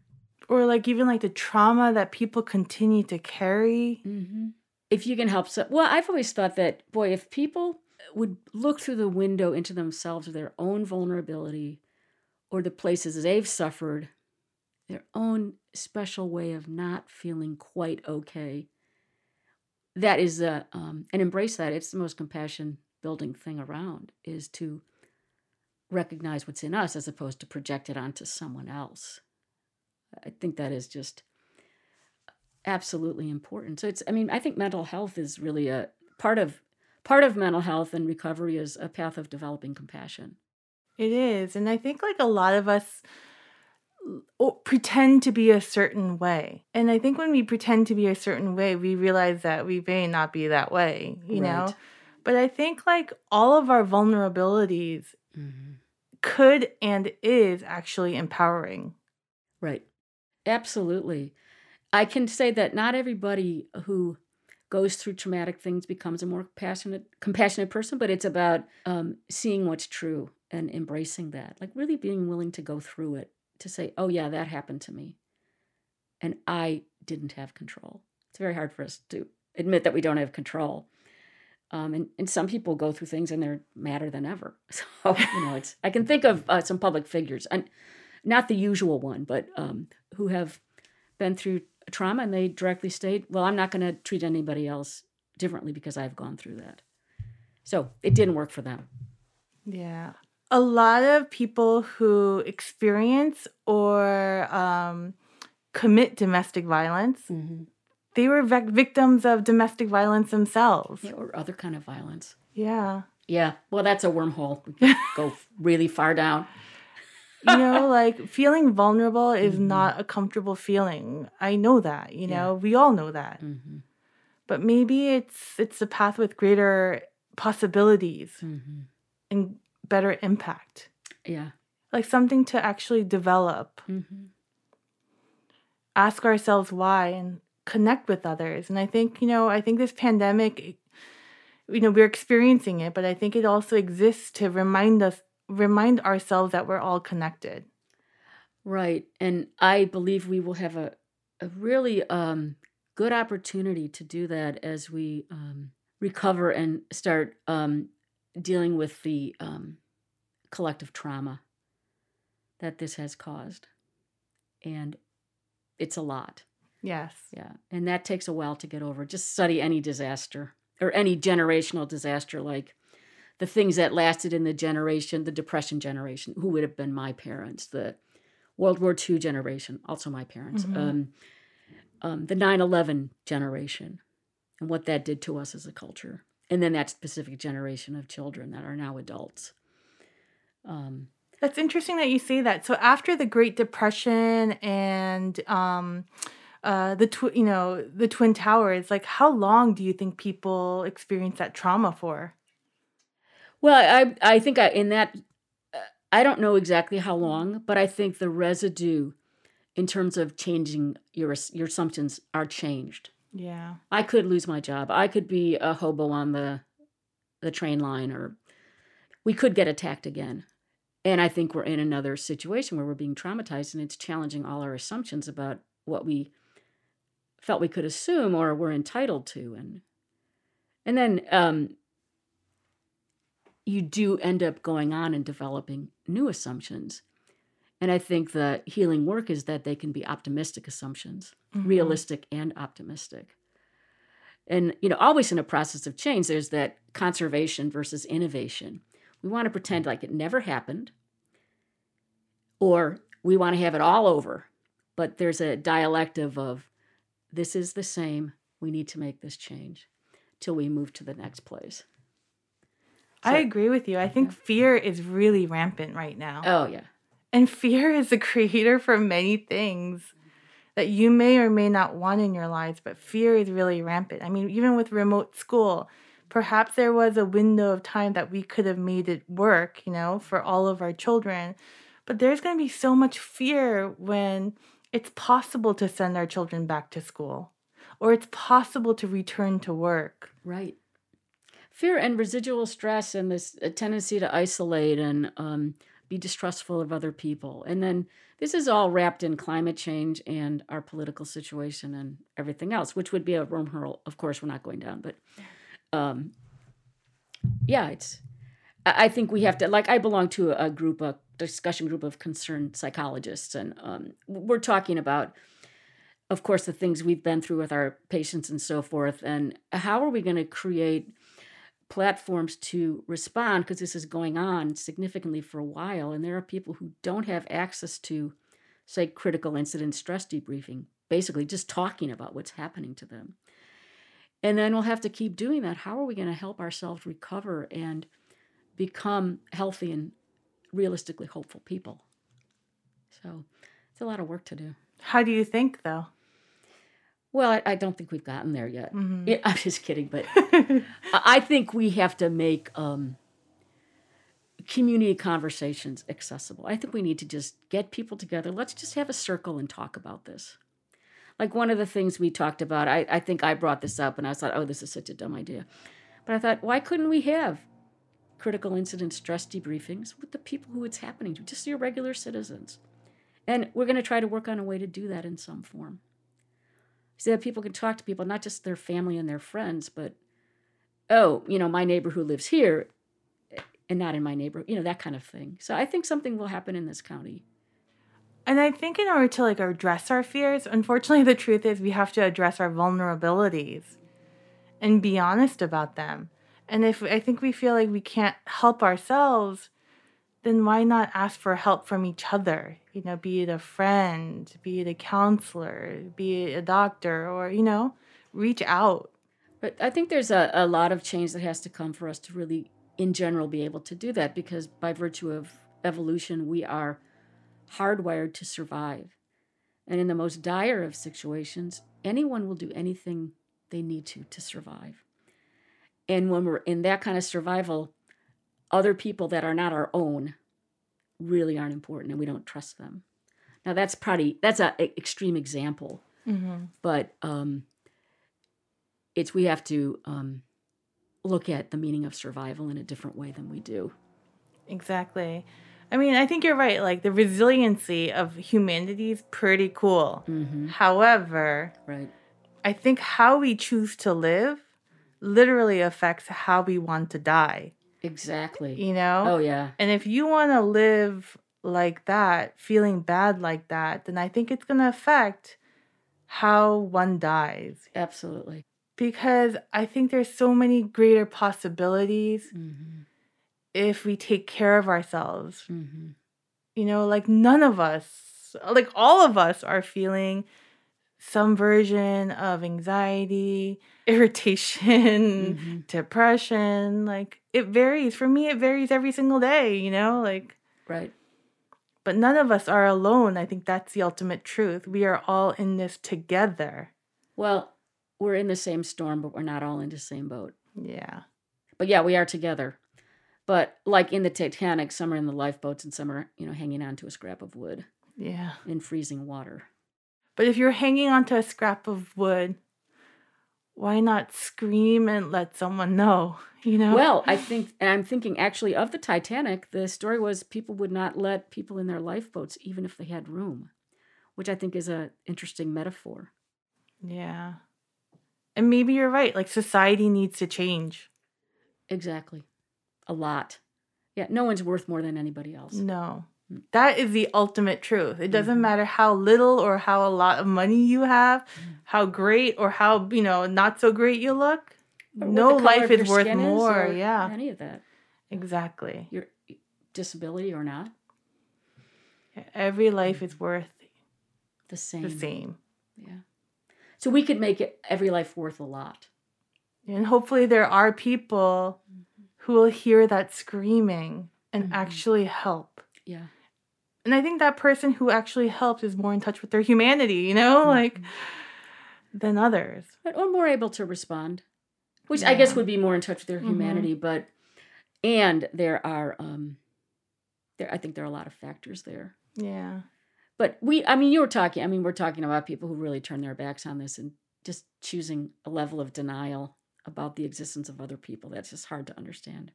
Or like even like the trauma that people continue to carry. Mm-hmm. If you can help, so well, I've always thought that boy, if people would look through the window into themselves of their own vulnerability or the places they've suffered, their own special way of not feeling quite okay that is a um, and embrace that. It's the most compassion building thing around is to recognize what's in us as opposed to project it onto someone else. I think that is just absolutely important. So it's I mean I think mental health is really a part of part of mental health and recovery is a path of developing compassion. It is. And I think like a lot of us pretend to be a certain way. And I think when we pretend to be a certain way, we realize that we may not be that way, you right. know? But I think like all of our vulnerabilities mm-hmm. could and is actually empowering. Right. Absolutely. I can say that not everybody who goes through traumatic things becomes a more passionate, compassionate person, but it's about um, seeing what's true and embracing that, like really being willing to go through it to say, oh, yeah, that happened to me. And I didn't have control. It's very hard for us to admit that we don't have control. Um, and, and some people go through things and they're madder than ever. So, you know, it's, I can think of uh, some public figures, and not the usual one, but um, who have been through trauma and they directly state, well, I'm not going to treat anybody else differently because I've gone through that. So it didn't work for them. Yeah a lot of people who experience or um, commit domestic violence mm-hmm. they were victims of domestic violence themselves yeah, or other kind of violence yeah yeah well that's a wormhole go really far down you know like feeling vulnerable is mm-hmm. not a comfortable feeling i know that you know yeah. we all know that mm-hmm. but maybe it's it's a path with greater possibilities mm-hmm. and better impact. Yeah. Like something to actually develop. Mm-hmm. Ask ourselves why and connect with others. And I think, you know, I think this pandemic, you know, we're experiencing it, but I think it also exists to remind us, remind ourselves that we're all connected. Right. And I believe we will have a, a really um, good opportunity to do that as we um, recover and start um, dealing with the um, collective trauma that this has caused. And it's a lot. Yes. Yeah. And that takes a while to get over. Just study any disaster or any generational disaster like the things that lasted in the generation, the Depression generation, who would have been my parents, the World War II generation, also my parents, mm-hmm. um, um, the 9 11 generation, and what that did to us as a culture and then that specific generation of children that are now adults. Um, That's interesting that you say that. So after the Great Depression and um, uh, the tw- you know the Twin Towers, like how long do you think people experience that trauma for? Well, I I think I, in that uh, I don't know exactly how long, but I think the residue in terms of changing your your assumptions are changed. Yeah. I could lose my job. I could be a hobo on the the train line or we could get attacked again. And I think we're in another situation where we're being traumatized and it's challenging all our assumptions about what we felt we could assume or were entitled to and And then um, you do end up going on and developing new assumptions. And I think the healing work is that they can be optimistic assumptions, Mhm. realistic and optimistic. And, you know, always in a process of change, there's that conservation versus innovation. We want to pretend like it never happened, or we want to have it all over. But there's a dialective of this is the same, we need to make this change till we move to the next place. I agree with you. I think fear is really rampant right now. Oh, yeah. And fear is the creator for many things that you may or may not want in your lives, but fear is really rampant. I mean, even with remote school, perhaps there was a window of time that we could have made it work, you know, for all of our children. But there's going to be so much fear when it's possible to send our children back to school or it's possible to return to work. Right. Fear and residual stress and this tendency to isolate and um, be distrustful of other people. And then this is all wrapped in climate change and our political situation and everything else, which would be a wormhole. Of course, we're not going down, but um, yeah, it's. I think we have to like. I belong to a group, a discussion group of concerned psychologists, and um, we're talking about of course, the things we've been through with our patients and so forth. And how are we going to create platforms to respond? Because this is going on significantly for a while. And there are people who don't have access to, say, critical incident stress debriefing, basically just talking about what's happening to them. And then we'll have to keep doing that. How are we going to help ourselves recover and become healthy and realistically hopeful people? So it's a lot of work to do. How do you think, though? Well, I, I don't think we've gotten there yet. Mhm. Yeah, I'm just kidding, but I I think we have to make um, community conversations accessible. I think we need to just get people together. Let's just have a circle and talk about this. Like one of the things we talked about, I, I think I brought this up and I was thought, oh, this is such a dumb idea. But I thought, why couldn't we have critical incident stress debriefings with the people who it's happening to, just your regular citizens? And we're going to try to work on a way to do that in some form so that people can talk to people, not just their family and their friends, but oh, you know, my neighbor who lives here eh, and not in my neighborhood, you know, that kind of thing. So I think something will happen in this county. And I think in order to like address our fears, unfortunately the truth is we have to address our vulnerabilities and be honest about them. And if I think we feel like we can't help ourselves, then why not ask for help from each other? You know, be it a friend, be it a counselor, be it a doctor, or, you know, reach out. But I think there's a, a lot of change that has to come for us to really, in general, be able to do that because by virtue of evolution, we are hardwired to survive. And in the most dire of situations, anyone will do anything they need to to survive. And when we're in that kind of survival, other people that are not our own really aren't important and we don't trust them. Now that's probably that's an extreme example, Mm-hmm. but um, it's we have to um, look at the meaning of survival in a different way than we do. Exactly. I mean, I think you're right. Like the resiliency of humanity is pretty cool. Mm-hmm. However, Right. I think how we choose to live literally affects how we want to die, Exactly. you know? Oh yeah. And if you want to live like that, feeling bad like that, then I think it's going to affect how one dies. Absolutely. Because I think there's so many greater possibilities Mm-hmm. If we take care of ourselves. Mm-hmm. You know, like none of us, like all of us are feeling some version of anxiety, irritation, Mm-hmm. depression. Like it varies. For me, it varies every single day, you know, like, Right. but none of us are alone. I think that's the ultimate truth. We are all in this together. Well, we're in the same storm, but we're not all in the same boat. Yeah. But yeah, we are together. But like in the Titanic, some are in the lifeboats and some are, you know, hanging on to a scrap of wood Yeah. in freezing water. But if you're hanging onto a scrap of wood, why not scream and let someone know? You know? Well, I think, and I'm thinking actually of the Titanic, the story was people would not let people in their lifeboats even if they had room, which I think is a interesting metaphor. Yeah. And maybe you're right. Like society needs to change. Exactly. A lot. Yeah, no one's worth more than anybody else. No. Mm. That is the ultimate truth. It doesn't Mhm. matter how little or how a lot of money you have, mm. how great or how, you know, not so great you look. Or no life is worth more. or yeah. Any of that. Exactly. Your disability or not, Every life is mm-hmm. worth the same. the same. Yeah. So we could make it every life worth a lot. And hopefully there are people who will hear that screaming and Mhm. actually help. Yeah. And I think that person who actually helps is more in touch with their humanity, you know, like than others. But or more able to respond. Which I guess would be more in touch with their Mhm. humanity, but and there are um there I think there are a lot of factors there. Yeah. But we, I mean, you were talking, I mean, we're talking about people who really turn their backs on this and just choosing a level of denial about the existence of other people. That's just hard to understand.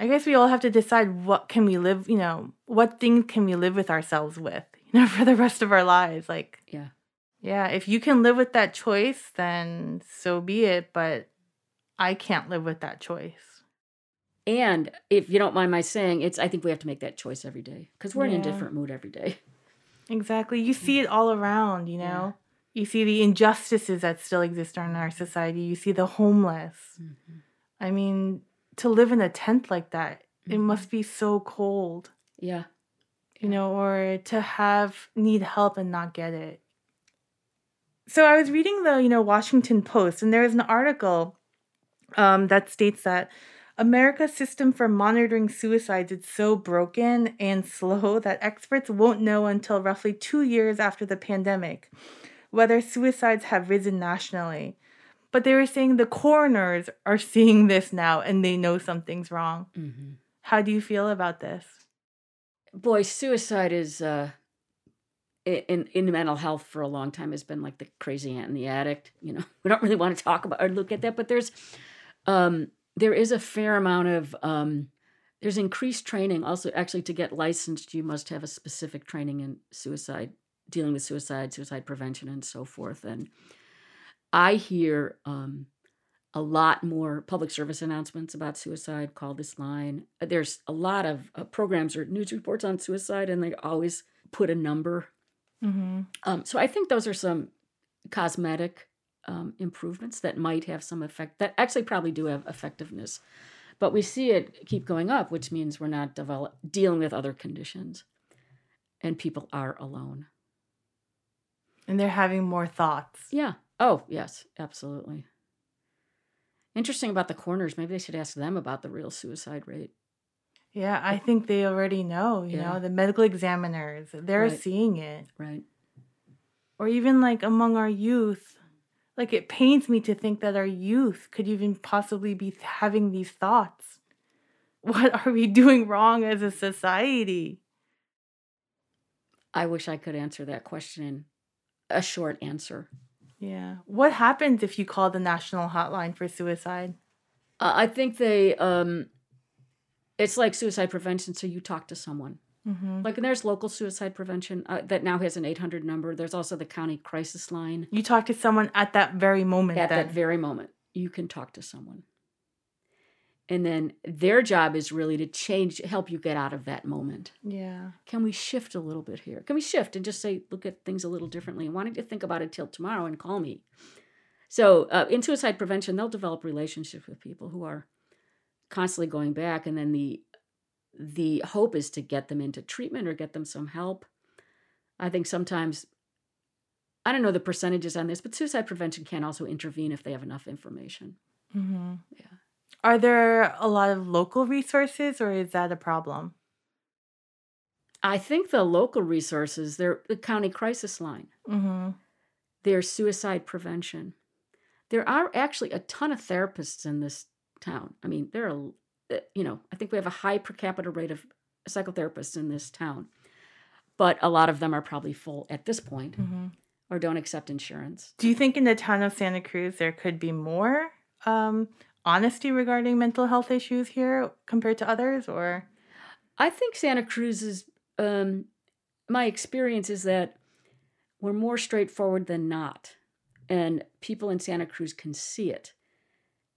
I guess we all have to decide what can we live, you know, what things can we live with ourselves with, you know, for the rest of our lives. Like, Yeah. yeah, if you can live with that choice, then so be it. But I can't live with that choice. And if you don't mind my saying, it's, I think we have to make that choice every day because we're in a different mood every day. Exactly. You see it all around, you Yeah. You see the injustices that still exist in our society. You see the homeless. I mean, to live in a tent like that, it Mhm. must be so cold. Yeah. you know, or to have need help and not get it. So I was reading the, you know, Washington Post, and there is an article um, that states that America's system for monitoring suicides is so broken and slow that experts won't know until roughly two years after the pandemic whether suicides have risen nationally. But they were saying the coroners are seeing this now and they know something's wrong. hmm How do you feel about this? Boy, suicide is, uh, in, in mental health for a long time has been like the crazy aunt and the addict. You know, we don't really want to talk about or look at that, but there's, um, there is a fair amount of, um, there's increased training also actually to get licensed you must have a specific training in suicide dealing with suicide suicide prevention and so forth. And i hear um, a lot more public service announcements about suicide call this line. There's a lot of uh, programs or news reports on suicide and they always put a number. Mm-hmm. um, so i think those are some cosmetic um, improvements that might have some effect that actually probably do have effectiveness. But we see it keep going up which means we're not develop, dealing with other conditions and people are alone And they're having more thoughts. yeah oh yes absolutely interesting about the coroners maybe they should ask them about the real suicide rate Yeah, I think they already know, you Yeah. know, the medical examiners, they're Right. seeing it. right Or even like among our youth. Like it pains me to think that our youth could even possibly be having these thoughts. What are we doing wrong as a society? i wish i could answer that question a short answer Yeah. What happens if you call the national hotline for suicide? uh, i think they um it's like suicide prevention so you talk to someone Mm-hmm. Like, and there's local suicide prevention uh, that now has an 800 number. There's also the county crisis line. You talk to someone at that very moment. At then. that very moment, you can talk to someone. And then their job is really to change, help you get out of that moment. yeah. Can we shift a little bit here? Can we shift and just say, look at things a little differently? And why don't you think about it till tomorrow and call me? So, uh, in suicide prevention, they'll develop relationships with people who are constantly going back, and then the the hope is to get them into treatment or get them some help. I think sometimes I don't know the percentages on this, but suicide prevention can also intervene if they have enough information. Mm-hmm. Yeah. Are there a lot of local resources or is that a problem? I think the local resources, they're the county crisis line. Mm-hmm. there's suicide prevention. There are actually a ton of therapists in this town. I mean, there are, uh, you know, I think we have a high per capita rate of psychotherapists in this town, but a lot of them are probably full at this point Mm-hmm. or don't accept insurance. Do you think in the town of Santa Cruz there could be more um, honesty regarding mental health issues here compared to others? Or I think Santa Cruz is, um, my experience is that we're more straightforward than not. And people in Santa Cruz can see it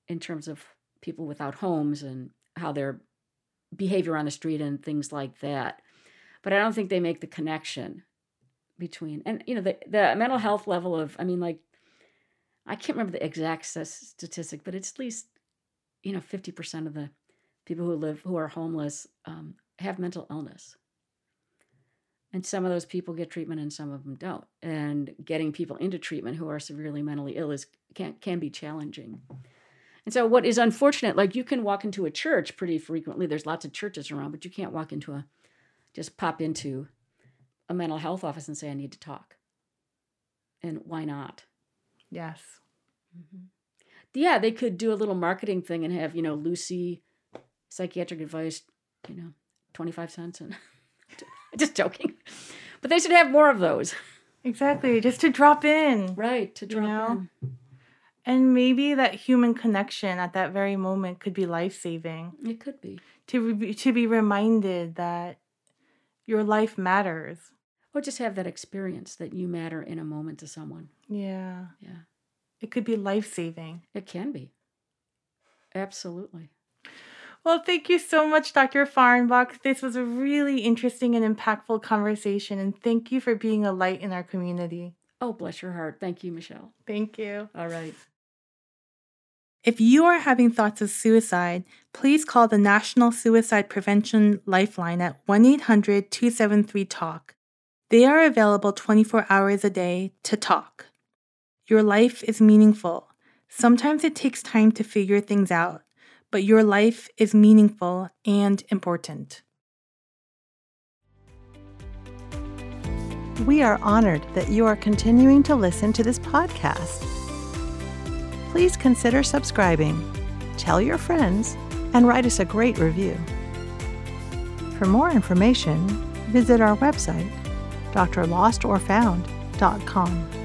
in terms of people without homes and how their behavior on the street and things like that. But I don't think they make the connection between and you know the the mental health level of I mean like I can't remember the exact statistic, but it's at least you know 50% of the people who live who are homeless um, have mental illness. And some of those people get treatment and some of them don't. And getting people into treatment who are severely mentally ill is can can be challenging. And so what is unfortunate like you can walk into a church pretty frequently. There's lots of churches around but you can't walk into a just pop into a mental health office and say i need to talk. And why not? Yes. Mm-hmm. Yeah they could do a little marketing thing and have you know lucy psychiatric advice, you know, 25 cents. And just joking. But they should have more of those. Exactly, just to drop in. Right, to drop you know? in. And maybe that human connection at that very moment could be life saving. It could be. To be, to be reminded that your life matters. Or just have that experience that you matter in a moment to someone. Yeah. Yeah. It could be life saving. It can be. Absolutely. Well, thank you so much, Dr. Fahrenbach. This was a really interesting and impactful conversation, and thank you for being a light in our community. Oh, bless your heart. Thank you, Michelle. Thank you. All right. If you are having thoughts of suicide, please call the National Suicide Prevention Lifeline at 1 800 273 TALK. They are available 24 hours a day to talk. Your life is meaningful. Sometimes it takes time to figure things out but your life is meaningful and important. We are honored that you are continuing to listen to this podcast. Please consider subscribing, tell your friends, and write us a great review. For more information, visit our website, drlostorfound.com.